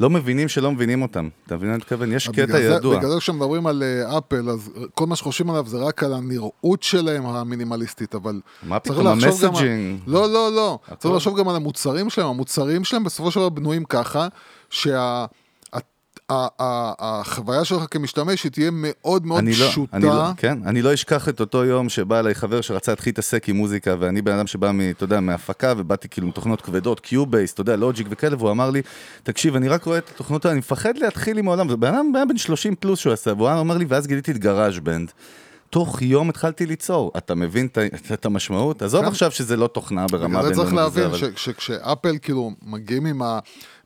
לא מבינים שלא מבינים אותם. אתה מבין מה אני מתכוון? יש קטע ידוע. בגלל זה כשמדברים על אה, אפל, אז כל מה שחושבים עליו זה רק על הנראות שלהם המינימליסטית, אבל... מה פתאום, המסג'ינג? לא, לא, לא. צריך לחשוב גם על המוצרים שלהם. המוצרים שלהם בסופו של דבר בנויים ככה, שה... החוויה שלך כמשתמש היא תהיה מאוד מאוד אני לא, פשוטה. אני לא, כן, אני לא אשכח את אותו יום שבא אליי חבר שרצה להתחיל להתעסק עם מוזיקה, ואני בן אדם שבא, אתה יודע, מהפקה, ובאתי כאילו עם תוכנות כבדות, Cubase, אתה יודע, Logic וכאלה, והוא אמר לי, תקשיב, אני רק רואה את התוכנות האלה, אני מפחד להתחיל עם העולם, זה בן אדם בן 30 פלוס שהוא עשה, והוא אומר לי, ואז גיליתי את GarageBand. תוך יום התחלתי ליצור, אתה מבין את המשמעות? עזוב כן. עכשיו שזה לא תוכנה ברמה צריך בינלאומית וזה, להבין שכשאפל כאילו מגיעים עם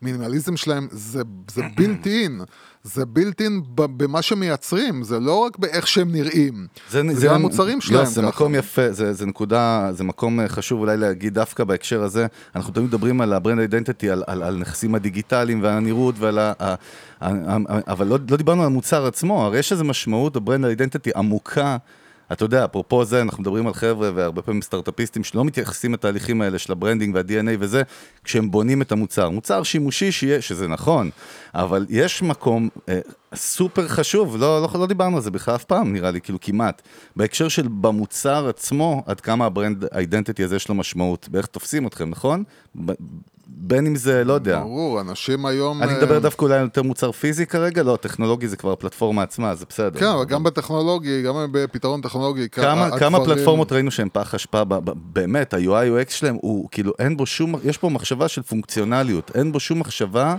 המינימליזם שלהם, זה, זה built in. זה built in במה שמייצרים, זה לא רק באיך שהם נראים. זה, זה גם המוצרים שלהם. לא, זה ככה. מקום יפה, זה, זה נקודה, זה מקום אה, חשוב אולי להגיד דווקא בהקשר הזה. אנחנו תמיד מדברים על ה brand identity, על, על, על נכסים הדיגיטליים ועל הנראות ועל ה... ה, ה, ה אבל לא, לא דיברנו על המוצר עצמו, הרי יש איזו משמעות ב brand identity עמוקה. אתה יודע, אפרופו זה, אנחנו מדברים על חבר'ה והרבה פעמים סטארט-אפיסטים שלא מתייחסים לתהליכים האלה של ה branding וה-DNA וזה, כשהם בונים את המוצר. מוצר שימושי שיהיה, שזה נכון, אבל יש מקום אה, סופר חשוב, לא, לא, לא דיברנו על זה בכלל אף פעם, נראה לי, כאילו כמעט. בהקשר של במוצר עצמו, עד כמה ה brand identity הזה יש לו משמעות, באיך תופסים אתכם, נכון? בין אם זה, לא יודע. ברור, אנשים היום... אני אה, מדבר דווקא אולי על יותר מוצר פיזי כרגע, לא, טכנולוגי זה כבר הפלטפורמה עצמה, זה בסדר. כן, אבל גם בטכנולוגי, גם בפתרון טכנולוגי. כמה, ה- כמה הדברים- פלטפורמות ראינו שהן פח אשפה, באמת, ה-UI UX שלהם הוא כאילו, אין בו שום, יש פה מחשבה של פונקציונליות, אין בו שום מחשבה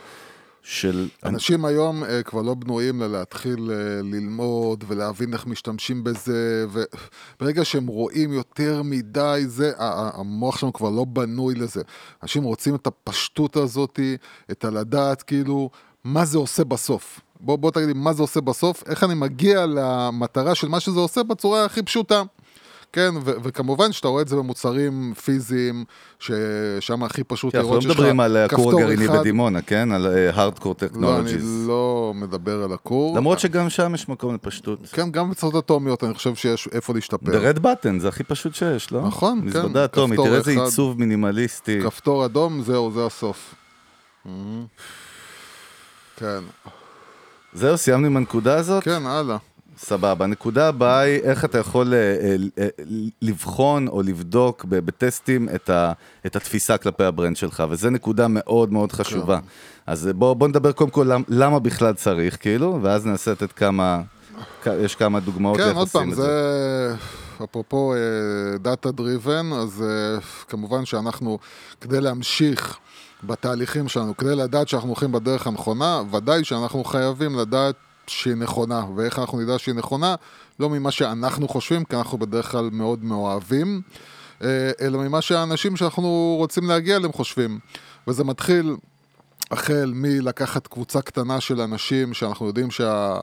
של... אנשים היום אה, כבר לא בנויים ללהתחיל אה, ללמוד ולהבין איך משתמשים בזה, וברגע שהם רואים יותר מדי זה, המוח שלנו כבר לא בנוי לזה. אנשים רוצים את הפשטות הזאת, את הלדעת כאילו, מה זה עושה בסוף. בוא, בוא תגיד לי, מה זה עושה בסוף? איך אני מגיע למטרה של מה שזה עושה בצורה הכי פשוטה. כן, ו- וכמובן שאתה רואה את זה במוצרים פיזיים, ששם הכי פשוט כי אנחנו לא לראות שיש לך מדברים על הכור כפתור הגרעיני אחד. בדימונה, כן? על הארדקור לא, אני טכנולוגיז. לא מדבר על הכור. למרות שגם שם יש מקום לפשטות. כן, גם בצורות אטומיות אני חושב שיש איפה להשתפר. The red button זה הכי פשוט שיש, לא? נכון, כן, מזוודה אטומית, כפתור תראה איזה אחד. עיצוב מינימליסטי. כפתור אדום, זהו, זה הסוף. Mhm. כן, זהו, סיימנו עם הנקודה הזאת? כן, הלאה. סבבה. הנקודה הבאה היא איך אתה יכול אה, אה, אה, לבחון או לבדוק בטסטים את, ה, את התפיסה כלפי ה brand שלך, וזו נקודה מאוד מאוד חשובה. כן. אז אה, בוא, נדבר קודם כל למ, למה בכלל צריך, כאילו, ואז ננסה לתת כמה, יש כמה דוגמאות כן, עוד פעם, את זה אפרופו data driven, אז כמובן שאנחנו, כדי להמשיך בתהליכים שלנו, כדי לדעת שאנחנו הולכים בדרך הנכונה, ודאי שאנחנו חייבים לדעת שהיא נכונה, ואיך אנחנו נדע שהיא נכונה, לא ממה שאנחנו חושבים, כי אנחנו בדרך כלל מאוד מאוהבים, אה, אלא ממה שהאנשים שאנחנו רוצים להגיע אליהם חושבים. וזה מתחיל החל מלקחת קבוצה קטנה של אנשים שאנחנו יודעים שמה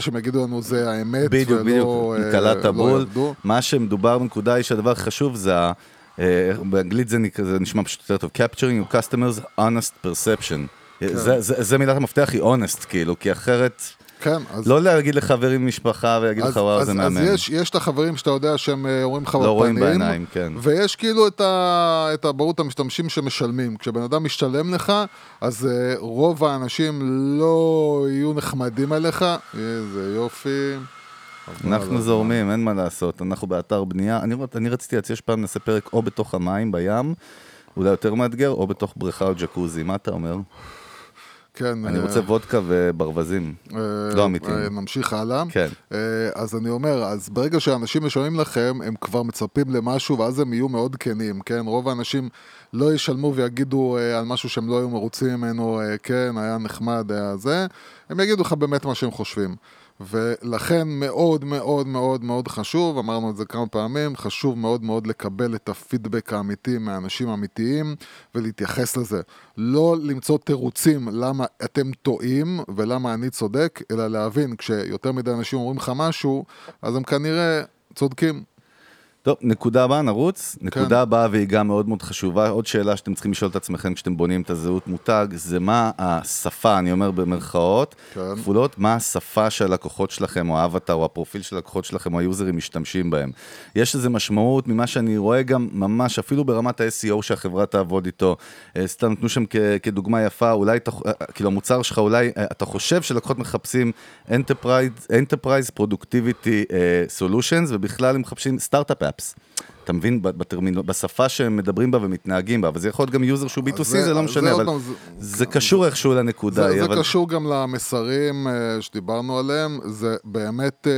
שהם יגידו לנו זה האמת, בדיוק, ולא, בדיוק, אה, קלעת לא בול. ירדו. מה שמדובר בנקודה היא שהדבר החשוב זה, אה, באנגלית זה, נקרא- זה נשמע פשוט יותר טוב, capturing your customers honest perception. זה, זה, זה מילת המפתח היא honest, כאילו, כי אחרת, כן, אז... לא להגיד לחברים משפחה ולהגיד אז, לך וואו אז, זה אז מהמם. יש, יש את החברים שאתה יודע שהם אה, אומרים לך לא רואים בפנים, בעיניים, כן. ויש כאילו את, ה, את הברור, את המשתמשים שמשלמים. כשבן אדם משתלם לך, אז uh, רוב האנשים לא יהיו נחמדים אליך. איזה יופי. אנחנו אז זורמים, אין מה לעשות, אנחנו באתר בנייה. אני, אני רציתי להציע שפעם נעשה פרק או בתוך המים, בים, אולי יותר מאתגר, או בתוך בריכה או ג'קוזי, מה אתה אומר? כן, אני אה, רוצה וודקה וברווזים. אה, לא אמיתיים. אה, נמשיך הלאה. כן. אז אני אומר, אז ברגע שאנשים משלמים לכם, הם כבר מצפים למשהו, ואז הם יהיו מאוד כנים, כן? רוב האנשים לא ישלמו ויגידו על משהו שהם לא היו מרוצים ממנו, כן, היה נחמד, היה זה, הם יגידו לך באמת מה שהם חושבים. ולכן מאוד מאוד מאוד מאוד חשוב, אמרנו את זה כמה פעמים, חשוב מאוד מאוד לקבל את הפידבק האמיתי מאנשים אמיתיים ולהתייחס לזה. לא למצוא תירוצים למה אתם טועים ולמה אני צודק, אלא להבין, כשיותר מדי אנשים אומרים לך משהו, אז הם כנראה צודקים. טוב, נקודה הבאה, נרוץ. נקודה הבאה, והיא גם מאוד מאוד חשובה. עוד שאלה שאתם צריכים לשאול את עצמכם כשאתם בונים את הזהות מותג, זה מה השפה, אני אומר במרכאות, כן. כפולות, מה השפה שהלקוחות שלכם, או האבטר, או הפרופיל של הלקוחות שלכם, או היוזרים משתמשים בהם. יש לזה משמעות ממה שאני רואה גם ממש, אפילו ברמת ה-SEO שהחברה תעבוד איתו. אה, סתם נתנו שם כ- כדוגמה יפה, אולי, אתה- אה, כאילו המוצר שלך, אולי אה, אתה חושב שלקוחות מחפשים Enterprise, Enterprise Productivity אה, Solutions, ובכלל הם מחפשים סטארט-אפ אפס. אתה מבין, ב- בטרמינו, בשפה שהם מדברים בה ומתנהגים בה, אבל זה יכול להיות גם user שהוא B2C, זה- זה לא זה משנה, עוד אבל פעם, זה- זה קשור איכשהו לנקודה. זה, זה אבל... קשור גם למסרים אה, שדיברנו עליהם, זה באמת, אה,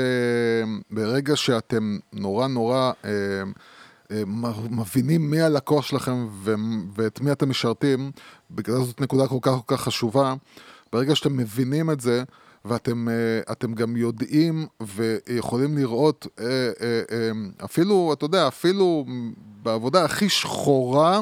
ברגע שאתם נורא נורא אה, מבינים מי הלקוח שלכם ו- ואת מי אתם משרתים, בגלל זאת נקודה כל כך כל כך חשובה, ברגע שאתם מבינים את זה, ואתם אה, גם יודעים ויכולים לראות, אה, אה, אפילו, אתה יודע, אפילו בעבודה הכי שחורה,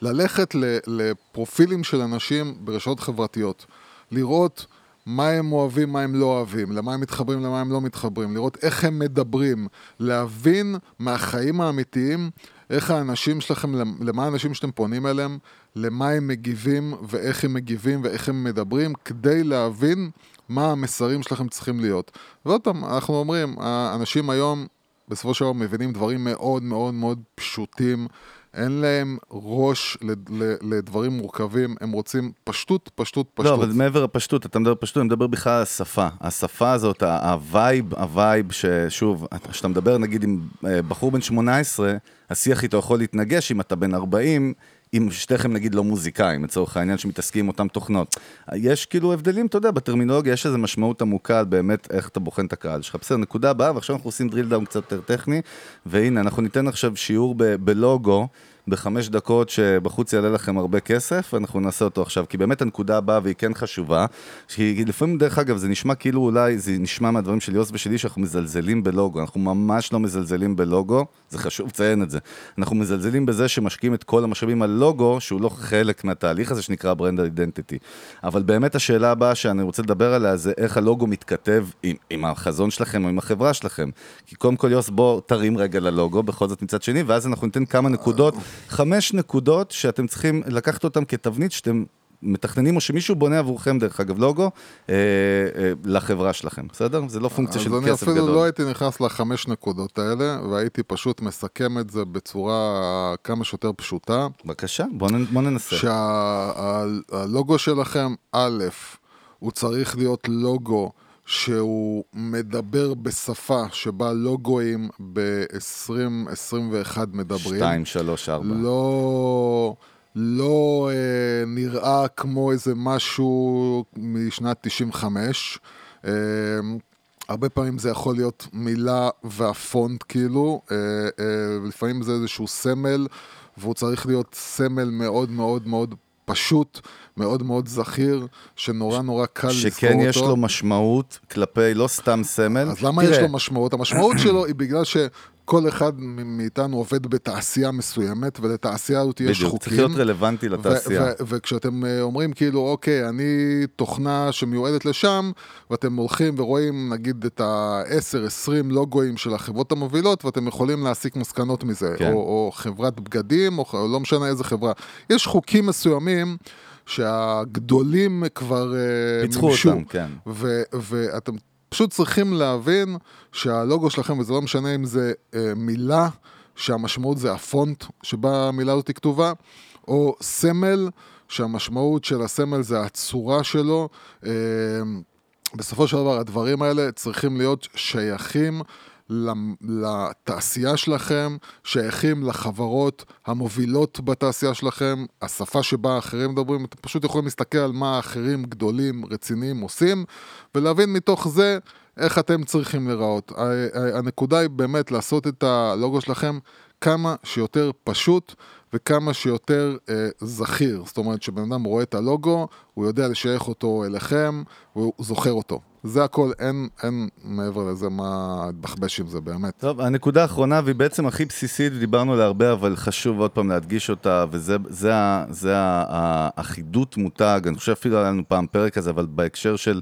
ללכת לפרופילים של אנשים ברשתות חברתיות, לראות מה הם אוהבים, מה הם לא אוהבים, למה הם מתחברים, למה הם לא מתחברים, לראות איך הם מדברים, להבין מהחיים האמיתיים איך האנשים שלכם, למה האנשים שאתם פונים אליהם, למה הם מגיבים ואיך הם מגיבים ואיך הם מדברים, כדי להבין מה המסרים שלכם צריכים להיות. ועוד פעם, אנחנו אומרים, האנשים היום בסופו של דבר מבינים דברים מאוד מאוד מאוד פשוטים. אין להם ראש לדברים מורכבים, הם רוצים פשטות, פשטות, פשטות. לא, אבל מעבר לפשטות, אתה מדבר פשטות, אני מדבר בכלל על השפה. השפה הזאת, ה vibe, ה vibe ששוב, כשאתה מדבר נגיד עם אה, בחור בן 18, השיח איתו יכול להתנגש אם אתה בן 40, אם שתיכם נגיד לא מוזיקאים, לצורך העניין, שמתעסקים עם אותם תוכנות. יש כאילו הבדלים, אתה יודע, בטרמינולוגיה יש איזו משמעות עמוקה באמת איך אתה בוחן את הקהל שלך. בסדר, נקודה הבאה, ועכשיו אנחנו עושים drill down קצת יותר טכני, והנה, אנחנו ניתן עכשיו שיעור ב- בלוגו. בחמש דקות שבחוץ יעלה לכם הרבה כסף, ואנחנו נעשה אותו עכשיו, כי באמת הנקודה הבאה, והיא כן חשובה, שהיא לפעמים, דרך אגב, זה נשמע כאילו אולי, זה נשמע מהדברים של יוס ושלי, שאנחנו מזלזלים בלוגו, אנחנו ממש לא מזלזלים בלוגו, זה חשוב לציין את זה. אנחנו מזלזלים בזה שמשקיעים את כל המשאבים על לוגו, שהוא לא חלק מהתהליך הזה שנקרא ברנד אידנטיטי. אבל באמת השאלה הבאה שאני רוצה לדבר עליה, זה איך הלוגו מתכתב עם, עם החזון שלכם או עם החברה שלכם. כי קודם כל, יוס, בוא תרים רגע ללוגו, בכל זאת מצד שני, ואז אנחנו ניתן כמה נקודות, חמש נקודות שאתם צריכים לקחת אותן כתבנית שאתם מתכננים, או שמישהו בונה עבורכם, דרך אגב, לוגו, אה, אה, לחברה שלכם, בסדר? זה לא פונקציה של אז אני כסף אפילו גדול. לא הייתי נכנס לחמש נקודות האלה, והייתי פשוט מסכם את זה בצורה כמה שיותר פשוטה. בבקשה, בוא, בוא ננסה. שהלוגו שלכם, א', הוא צריך להיות לוגו שהוא מדבר בשפה שבה לוגוים ב-2021 מדברים. שתיים, שלוש, ארבע. לא, לא אה, נראה כמו איזה משהו משנת 95. אה, הרבה פעמים זה יכול להיות מילה והפונט כאילו, אה, אה, לפעמים זה איזשהו סמל, והוא צריך להיות סמל מאוד מאוד מאוד פשוט, מאוד מאוד זכיר, שנורא נורא קל לזכור אותו. שכן יש לו משמעות כלפי לא סתם סמל. אז למה תראה, יש לו משמעות? המשמעות שלו היא בגלל שכל אחד מאיתנו עובד בתעשייה מסוימת, ולתעשייה הזאת יש בדיוק, חוקים. צריך להיות רלוונטי לתעשייה. וכשאתם אה, אומרים כאילו, אוקיי, אני תוכנה שמיועדת לשם, ואתם הולכים ורואים נגיד את ה-10-20 לוגוים של החברות המובילות, ואתם יכולים להסיק מסקנות מזה, כן. או, או חברת בגדים, או ח- לא משנה איזה חברה. יש חוקים מסוימים שהגדולים כבר אה, פיצחו מימשו. אותם, כן. ואתם פשוט צריכים להבין שהלוגו שלכם, וזה לא משנה אם זה אה, מילה, שהמשמעות זה הפונט שבה המילה הזאת כתובה, או סמל, שהמשמעות של הסמל זה הצורה שלו. אה, בסופו של דבר הדברים האלה צריכים להיות שייכים למ- לתעשייה שלכם, שייכים לחברות המובילות בתעשייה שלכם, השפה שבה האחרים מדברים, אתם פשוט יכולים להסתכל על מה האחרים גדולים, רציניים עושים, ולהבין מתוך זה איך אתם צריכים להיראות. הנקודה היא באמת לעשות את הלוגו שלכם כמה שיותר פשוט וכמה שיותר אה, זכיר. זאת אומרת, כשבן אדם רואה את הלוגו, הוא יודע לשייך אותו אליכם, והוא זוכר אותו. זה הכל, אין, אין מעבר לזה מה להתבחבש עם זה באמת. טוב, הנקודה האחרונה, והיא בעצם הכי בסיסית, ודיברנו עליה הרבה, אבל חשוב עוד פעם להדגיש אותה, וזה זה, זה ה- האחידות מותג, אני חושב אפילו היה לנו פעם פרק כזה, אבל בהקשר של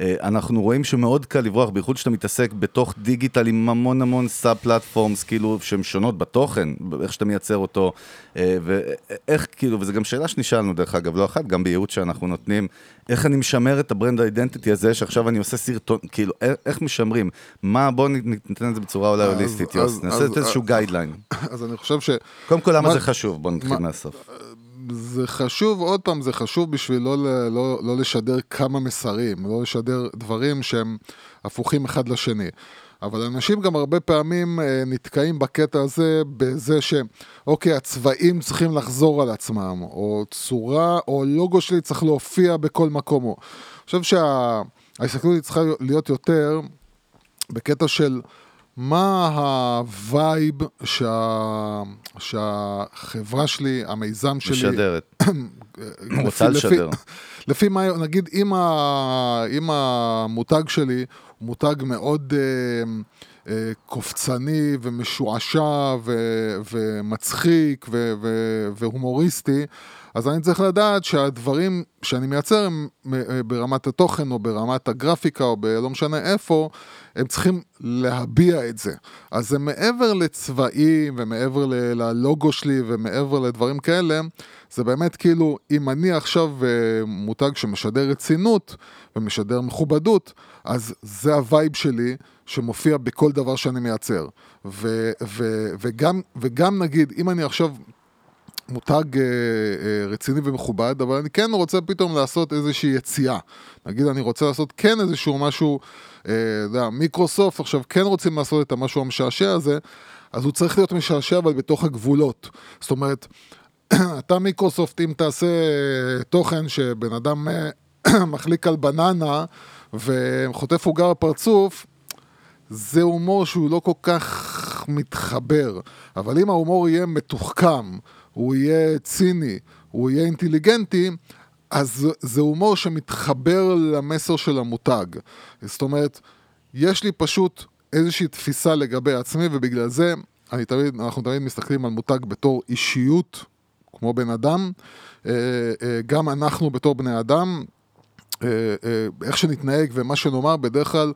אנחנו רואים שמאוד קל לברוח, בייחוד שאתה מתעסק בתוך דיגיטל עם המון המון sub platforms, כאילו, שהן שונות בתוכן, איך שאתה מייצר אותו, אה, ואיך, כאילו, וזו גם שאלה שנשאלנו, דרך אגב, לא אחת, גם בייעוץ שאנחנו נותנים, איך אני משמר את ה brand ה identity הזה, שעכשיו אני עושה סרטון, כאילו, איך- איך משמרים? מה, בואו ניתן את זה בצורה אולי הוליסטית, יוס, נעשה איזשהו גיידליין. אז אני חושב ש... קודם כל, למה מה- זה חשוב? בואו נתחיל מה- מהסוף. זה חשוב, עוד פעם, זה חשוב בשביל לא, לא, לא לשדר כמה מסרים, לא לשדר דברים שהם הפוכים אחד לשני. אבל אנשים גם הרבה פעמים אה, נתקעים בקטע הזה, בזה שאוקיי, הצבעים צריכים לחזור על עצמם, או צורה, או לוגו שלי צריך להופיע בכל מקום. אני חושב שההסתכלות צריכה להיות יותר בקטע של מה ה vibe שה... שהחברה שלי, המיזם שלי, משדרת. רוצה לשדר. לפי מה, נגיד, אם, ה, אם המותג שלי הוא מותג מאוד אה, אה, קופצני ומשועשע ו, ומצחיק ו, ו, והומוריסטי, אז אני צריך לדעת שהדברים שאני מייצר הם אה, ברמת התוכן או ברמת הגרפיקה או בלא משנה איפה, הם צריכים להביע את זה. אז זה מעבר לצבעים ומעבר ללוגו שלי ומעבר לדברים כאלה, זה באמת כאילו, אם אני עכשיו אה, מותג שמשדר רצינות ומשדר מכובדות, אז זה ה vibe שלי שמופיע בכל דבר שאני מייצר. ו, ו, וגם, וגם נגיד, אם אני עכשיו מותג אה, אה, רציני ומכובד, אבל אני כן רוצה פתאום לעשות איזושהי יציאה. נגיד, אני רוצה לעשות כן איזשהו משהו, אה, אתה יודע, מיקרוסופט עכשיו כן רוצים לעשות את המשהו המשעשע הזה, אז הוא צריך להיות משעשע, אבל בתוך הגבולות. זאת אומרת, אתה מיקרוסופט, אם תעשה תוכן שבן אדם מחליק על בננה וחוטף עוגה בפרצוף, זה הומור שהוא לא כל כך מתחבר. אבל אם ההומור יהיה מתוחכם, הוא יהיה ציני, הוא יהיה אינטליגנטי, אז זה- הומור שמתחבר למסר של המותג. זאת אומרת, יש לי פשוט איזושהי תפיסה לגבי עצמי, ובגלל זה אני תמיד, אנחנו תמיד מסתכלים על מותג בתור אישיות, כמו בן אדם. אה, אה, גם אנחנו בתור בני אדם, אה, איך שנתנהג ומה שנאמר בדרך כלל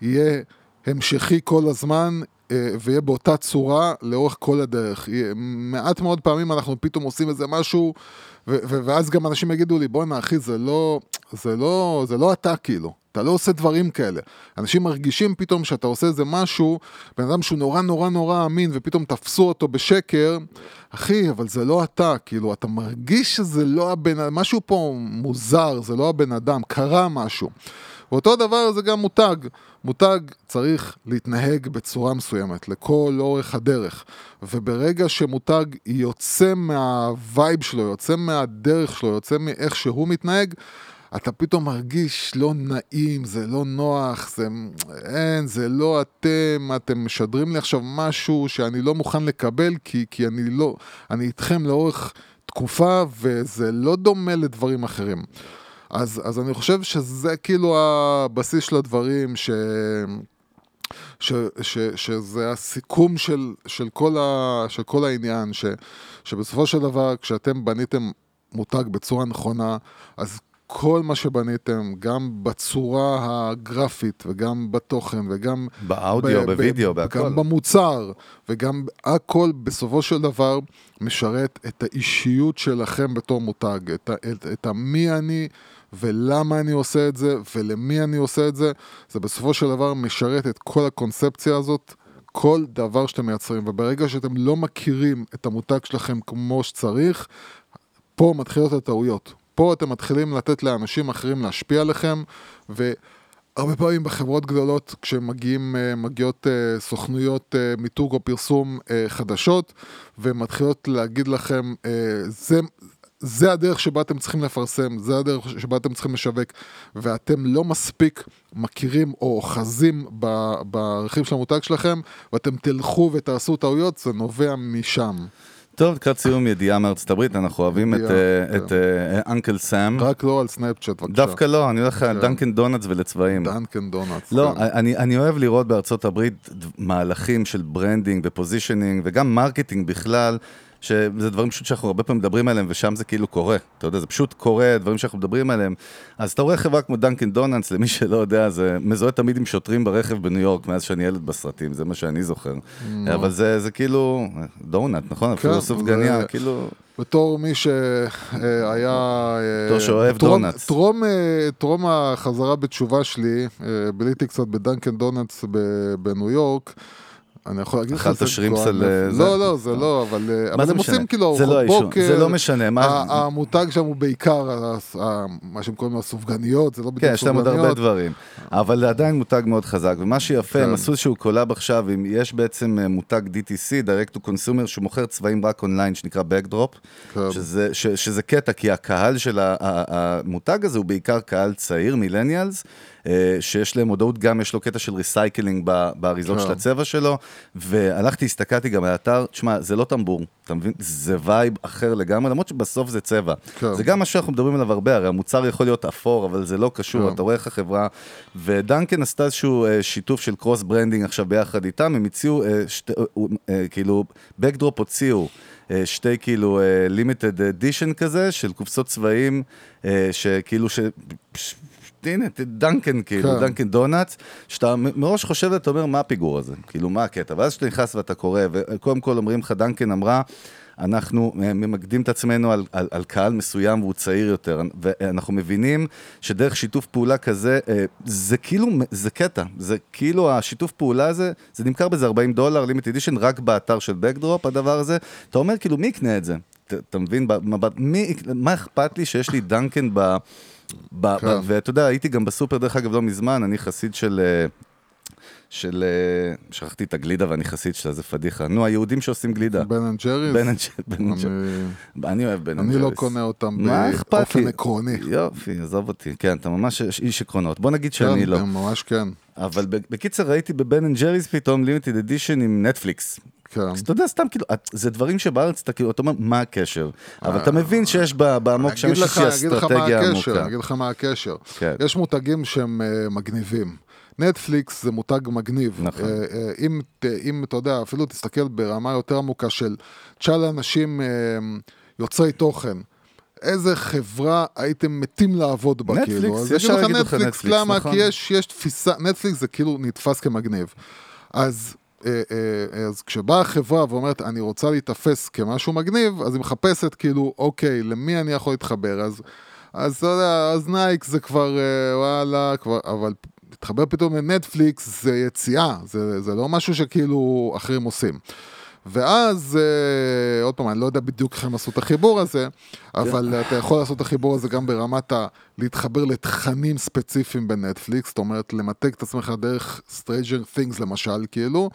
יהיה המשכי כל הזמן ויהיה באותה צורה לאורך כל הדרך. מעט מאוד פעמים אנחנו פתאום עושים איזה משהו ואז גם אנשים יגידו לי בואנה אחי זה לא, זה לא, זה לא אתה כאילו. אתה לא עושה דברים כאלה. אנשים מרגישים פתאום שאתה עושה איזה משהו, בן אדם שהוא נורא נורא נורא אמין, ופתאום תפסו אותו בשקר, אחי, אבל זה לא אתה, כאילו, אתה מרגיש שזה לא הבן אדם, משהו פה מוזר, זה לא הבן אדם, קרה משהו. ואותו דבר זה גם מותג. מותג צריך להתנהג בצורה מסוימת, לכל אורך הדרך. וברגע שמותג יוצא מהווייב שלו, יוצא מהדרך שלו, יוצא מאיך שהוא מתנהג, אתה פתאום מרגיש לא נעים, זה לא נוח, זה... אין, זה לא אתם, אתם משדרים לי עכשיו משהו שאני לא מוכן לקבל, כי, כי אני לא... אני איתכם לאורך תקופה, וזה לא דומה לדברים אחרים. אז, אז אני חושב שזה כאילו הבסיס של הדברים, ש... ש, ש, שזה הסיכום של, של, כל ה, של כל העניין, ש, שבסופו של דבר כשאתם בניתם מותג בצורה נכונה, אז כל מה שבניתם, גם בצורה הגרפית וגם בתוכן וגם... באודיו, ב- בווידאו, בהכל. גם במוצר, וגם הכל בסופו של דבר משרת את האישיות שלכם בתור מותג, את, ה, את, את המי אני ולמה אני עושה את זה ולמי אני עושה את זה, זה בסופו של דבר משרת את כל הקונספציה הזאת. כל דבר שאתם מייצרים, וברגע שאתם לא מכירים את המותג שלכם כמו שצריך, פה מתחילות הטעויות. פה אתם מתחילים לתת לאנשים אחרים להשפיע עליכם, והרבה פעמים בחברות גדולות, כשמגיעים, אה, אה, סוכנויות אה, מיתוג או פרסום חדשות, ומתחילות להגיד לכם, זה... זה הדרך שבה אתם צריכים לפרסם, זה הדרך שבה אתם צריכים לשווק, ואתם לא מספיק מכירים או אוחזים ברכיב של המותג שלכם, ואתם תלכו ותעשו טעויות, זה נובע משם. טוב, לקראת סיום ידיעה מארצות הברית, אנחנו אוהבים את, ידיעה, אה, כן. את אה, אנקל סאם. רק לא על סנאפצ'אט, בבקשה. דווקא לא, אני הולך על כן. דונאטס ולצבעים. דנקן דונאטס. לא, כן. אני, אני אוהב לראות בארצות הברית מהלכים של branding ו positioning וגם marketing בכלל, שזה דברים פשוט שאנחנו הרבה פעמים מדברים עליהם, ושם זה כאילו קורה. אתה יודע, זה פשוט קורה, דברים שאנחנו מדברים עליהם. אז אתה רואה חברה כמו דנקן דונאטס, למי שלא יודע, זה מזוהה תמיד עם שוטרים ברכב בניו יורק, מאז שאני ילד בסרטים, זה מה שאני זוכר. אבל זה, זה כאילו, דונאט, נכון? אפילו כן, סופגניה, זה- כאילו... בתור מי שהיה... בתור שאוהב דונאטס. טרום, אה, טרום החזרה בתשובה שלי, אה, ביליתי קצת בדנקן דונאטס בניו יורק. אני יכול להגיד לך, אכלת זה שרימפס על, אה? לא, לא, זה לא, אבל, אה, אבל זה הם? עושים כאילו זה לא ארוחות בוקר. זה לא משנה, מה- המותג שם הוא בעיקר מה שהם קוראים לו הסופגניות, זה לא בדיוק כן, יש להם עוד הרבה סופגניות. דברים, אבל זה עדיין מותג מאוד חזק, ומה שיפה, הם כן. עשו איזשהו collab עכשיו, יש בעצם אה, מותג DTC, direct to consumer, שמוכר צבעים רק אונליין, שנקרא Backdrop, כן. שזה, שזה קטע, כי הקהל של המותג הזה הוא בעיקר קהל צעיר, millennials, שיש להם מודעות, גם יש לו קטע של recycling באריזות כן. של הצבע שלו, והלכתי, הסתכלתי גם על האתר, תשמע, זה לא טמבור, אתה מבין? זה vibe אחר לגמרי, למרות שבסוף זה צבע. כן. זה גם מה שאנחנו מדברים עליו הרבה, הרי המוצר יכול להיות אפור, אבל זה לא קשור, כן. אתה רואה איך החברה... ודנקן עשתה איזשהו אה, שיתוף של cross branding עכשיו ביחד איתם, הם הציעו, אה, אה, אה, כאילו, Backdrop הוציאו. אה, שתי כאילו limited edition כזה של קופסות צבעים אה, שכאילו ש... הנה, דנקן כאילו, כן. דנקן דונאטס, שאתה מראש חושב ואתה אומר מה הפיגור הזה, כאילו מה הקטע, ואז כשאתה נכנס ואתה קורא, וקודם כל אומרים לך, דנקן אמרה, אנחנו ממקדים את עצמנו על, על, על קהל מסוים והוא צעיר יותר, ואנחנו מבינים שדרך שיתוף פעולה כזה, אה, זה כאילו, זה קטע, זה כאילו השיתוף פעולה הזה, זה נמכר באיזה 40 דולר, limited edition, רק באתר של Backdrop, הדבר הזה, אתה אומר כאילו, מי יקנה את זה? אתה מבין, במבט, מי, מה אכפת לי שיש לי Dunkin ב... כן. ואתה יודע, הייתי גם בסופר, דרך אגב, לא מזמן, אני חסיד של... אה, של... אה, שכחתי את הגלידה ואני חסיד שלה, זה פדיחה. נו, היהודים שעושים גלידה. Ben and Jerry's? Ben and Jerry's. אני-. אני אוהב Ben and אני Jerry's. לא קונה אותם באופן? עקרוני. יופי, עזוב אותי. כן, אתה ממש איש עקרונות. בוא נגיד שאני כן, לא. הם ממש כן. אבל בקיצר, ראיתי ב Ben and Jerry's פתאום limited edition עם נטפליקס. כן. אז אתה יודע, סתם כאילו, את- זה דברים שבארץ אתה כאילו, אתה אומר, מה הקשר? אבל אתה מבין שיש בעמוק שם אה, אגיד יש לך- איזושהי אגיד לך מה אסטרטגיה הקשר, עמוקה. אגיד לך מה הקשר. כן. יש מותגים שהם אה, מגניבים. נטפליקס זה מותג מגניב. נכון. אה, אה, אם, אתה יודע, אפילו תסתכל ברמה יותר עמוקה של תשאל אנשים אה, יוצרי תוכן. איזה חברה הייתם מתים לעבוד בה, נטפליקס, כאילו. אז ישר יגידו לך נטפליקס, נטפליקס, למה? נכון. כי יש, יש תפיסה, נטפליקס זה כאילו נתפס כמגניב. אז, אה, אה, אז כשבאה החברה ואומרת, אני רוצה להיתפס כמשהו מגניב, אז היא מחפשת כאילו, אוקיי, למי אני יכול להתחבר? אז, אז אתה יודע, אז Nike זה כבר, אה, וואלה, כבר, אבל להתחבר פתאום לנטפליקס זה יציאה, זה, זה לא משהו שכאילו אחרים עושים. ואז, אה, עוד פעם, אני לא יודע בדיוק איך הם עשו את החיבור הזה, אבל אתה יכול לעשות את החיבור הזה גם ברמת ה... להתחבר לתכנים ספציפיים בנטפליקס, זאת אומרת, למתג את עצמך דרך Stranger Things למשל, כאילו,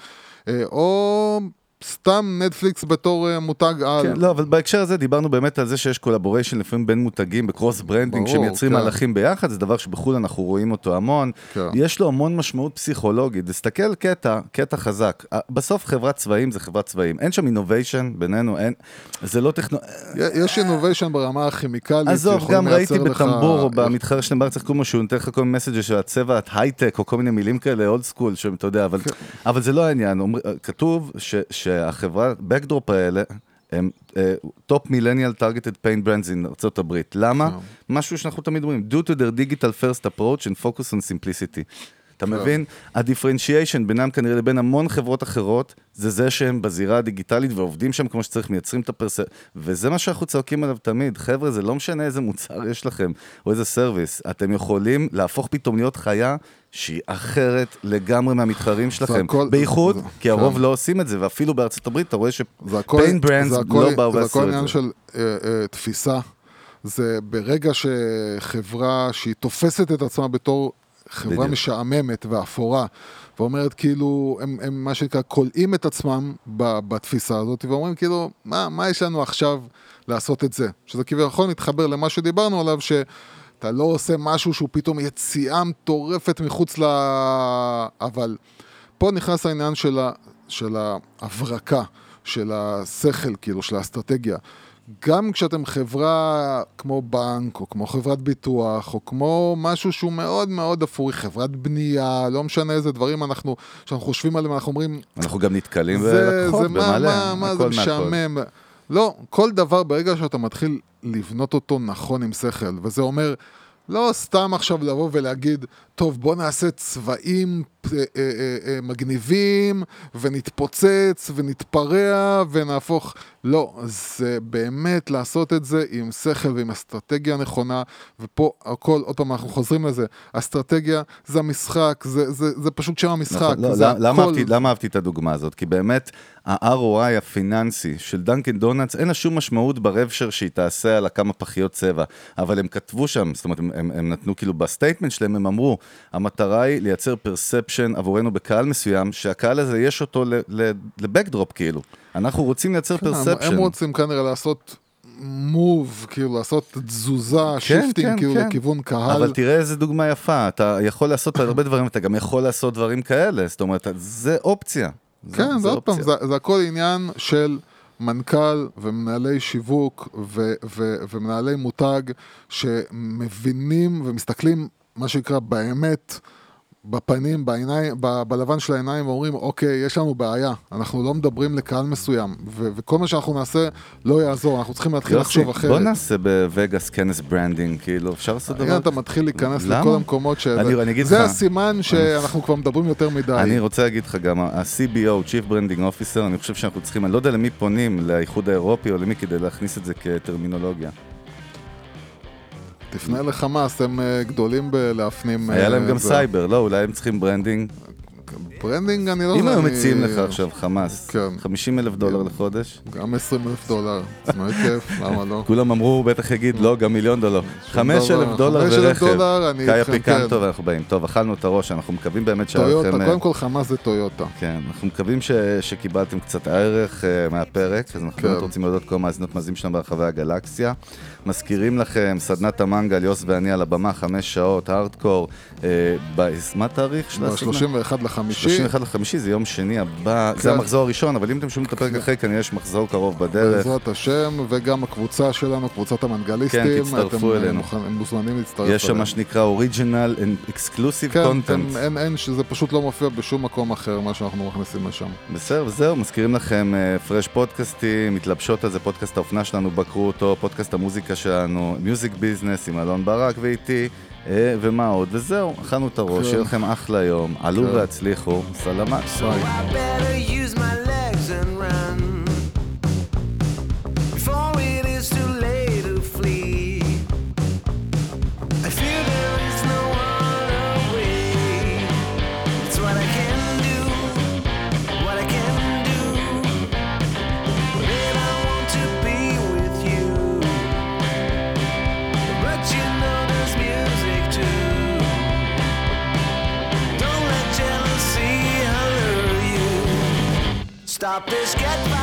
אה, או סתם נטפליקס בתור אה, מותג על. כן, לא, אבל בהקשר הזה דיברנו באמת על זה שיש collaboration לפעמים בין מותגים ב cross branding, שמייצרים כן. מהלכים ביחד, זה דבר שבחו"ל אנחנו רואים אותו המון. כן. יש לו המון משמעות פסיכולוגית. תסתכל קטע, קטע חזק. בסוף חברת צבעים זה חברת צבעים. אין שם innovation בינינו, אין... זה לא טכנו... יש innovation ברמה הכימיקלית. עזוב, גם ראיתי לך- בטמבור או במתחרה שלהם בארץ, איך קוראים לו, שהוא נותן לך כל מיני מסג'ה של הצבע, הייטק, או כל מיני מילים כאלה, old school, שאתה יודע, אבל, אבל זה לא העניין. כתוב ש, שהחברה, Backdrop האלה, הם top millennial targeted paint brands in ארצות הברית. למה? משהו שאנחנו תמיד אומרים, due to their digital first approach and focus on simplicity. אתה מבין? ה differentiation בינם כנראה לבין המון חברות אחרות, זה זה שהם בזירה הדיגיטלית ועובדים שם כמו שצריך, מייצרים את הפרס... וזה מה שאנחנו צועקים עליו תמיד. חבר'ה, זה לא משנה איזה מוצר יש לכם, או איזה service. אתם יכולים להפוך פתאום להיות חיה שהיא אחרת לגמרי מהמתחרים שלכם. הכל- בייחוד, זה- כי הרוב כן. לא עושים את זה, ואפילו בארצות הברית אתה רואה זה הכל, שפיין ברנדס זה הכל, לא באו זה ועשו הכל את עניין זה. של אה, אה, תפיסה. זה ברגע שחברה שהיא תופסת את עצמה בתור חברה בדיוק. משעממת ואפורה, ואומרת כאילו, הם, הם מה שנקרא כולאים את עצמם ב, בתפיסה הזאת, ואומרים כאילו, מה, מה יש לנו עכשיו לעשות את זה? שזה כביכול מתחבר למה שדיברנו עליו, שאתה לא עושה משהו שהוא פתאום יציאה מטורפת מחוץ ל... אבל פה נכנס העניין של, ה, של ההברקה, של השכל, כאילו, של האסטרטגיה. גם כשאתם חברה כמו בנק, או כמו חברת ביטוח, או כמו משהו שהוא מאוד מאוד אפורי, חברת בנייה, לא משנה איזה דברים אנחנו, שאנחנו חושבים עליהם, אנחנו אומרים, אנחנו גם נתקלים זה, בלקוחות זה במלא, זה הכל מהכל. משעמם. לא, כל דבר ברגע שאתה מתחיל לבנות אותו נכון עם שכל, וזה אומר, לא סתם עכשיו לבוא ולהגיד, טוב, בוא נעשה צבעים אה, אה, אה, מגניבים, ונתפוצץ, ונתפרע, ונהפוך... לא, זה באמת לעשות את זה עם שכל ועם אסטרטגיה נכונה, ופה הכל, עוד פעם, אנחנו חוזרים לזה, אסטרטגיה זה המשחק, זה, זה, זה פשוט שם המשחק. נכון, לא, למה, הכל- אהבתי, למה אהבתי את הדוגמה הזאת? כי באמת, ה-ROI הפיננסי של Dunkin' Donuts, אין לה שום משמעות ב rev share שהיא תעשה על הכמה פחיות צבע. אבל הם כתבו שם, זאת אומרת, הם, הם, הם נתנו כאילו ב statement שלהם, הם אמרו, המטרה היא לייצר perception עבורנו בקהל מסוים, שהקהל הזה יש אותו ל Backdrop כאילו. אנחנו רוצים לייצר כן, perception. הם רוצים כנראה לעשות move, כאילו לעשות תזוזה, כן, shifting, כן, כאילו כן. לכיוון קהל. אבל תראה איזה דוגמה יפה, אתה יכול לעשות הרבה דברים, אתה גם יכול לעשות דברים כאלה, זאת אומרת, זה אופציה. כן, זה עוד פעם. זה, זה הכל עניין של מנכ"ל ומנהלי שיווק ו, ו, ומנהלי מותג שמבינים ומסתכלים, מה שנקרא, באמת, בפנים, בעיניים, ב, בלבן של העיניים, ואומרים, אוקיי, יש לנו בעיה, אנחנו לא מדברים לקהל מסוים, ו, וכל מה שאנחנו נעשה לא יעזור, אנחנו צריכים להתחיל לחשוב אחרת. בוא נעשה בווגאס כנס branding, כאילו, אפשר לעשות דבר אתה מתחיל להיכנס למה? לכל המקומות ש... אני- אני אגיד זה לך- הסימן שאנחנו כבר מדברים יותר מדי. אני רוצה להגיד לך גם, ה-CBO, Chief Branding Officer, אני חושב שאנחנו צריכים, אני לא יודע למי פונים, לאיחוד האירופי או למי כדי להכניס את זה כטרמינולוגיה. תפנה לחמאס, הם אה, גדולים בלהפנים... היה אה, להם גם. סייבר, לא, אולי הם צריכים ברנדינג. ברנדינג, אני לא אם היו מציעים לך עכשיו חמאס, כן. 50 אלף דולר לחודש, גם 20 אלף דולר, זה מאוד כיף, למה לא? כולם אמרו, בטח יגיד, לא, גם מיליון דולר. 5 אלף. דולר 5,000 ורכב. Kia Picanto כן. ואנחנו באים. טוב, אכלנו את הראש, אנחנו מקווים באמת שהיה טויוטה, לכם... אה, קודם כל חמאס זה טויוטה. כן, אנחנו מקווים. שקיבלתם קצת ערך מהפרק, אז אנחנו כן. באמת רוצים להודות כל מאזינות מאזינים שלנו ברחבי הגלקסיה. מזכירים לכם, סדנת המנגל, יוס ואני על הבמה, חמש שעות, הארדקור. ב... מה התאריך של הסדנה? ב-31 לחמישי, 31 לחמישי, זה יום שני הבא, זה כן. המחזור הראשון, אבל אם אתם שומעים את הפרק אחרי, כנראה יש מחזור קרוב בדרך. בעזרת השם, וגם הקבוצה שלנו, קבוצת המנגליסטים. כן, תצטרפו אתם, אה, אלינו. הם מוזמנים להצטרף יש שם אלינו. מה שנקרא original exclusive כן, content. אין- אין, אין, שזה פשוט לא מופיע בשום מקום אחר, מה שאנחנו מכניסים לשם. בסדר, וזהו, מזכירים לכם Fresh פודקאסטים, מתלבשות על זה, פודקאסט האופנה שלנו, בקרו אותו, פודקאסט המוזיקה שלנו, Music Business עם אלון ברק ואיתי, אה, ומה עוד, וזהו, אכלנו את הראש, כן. שיהיה לכם אחלה יום, עלו כן. והצליחו, סלמת. stop this! get back.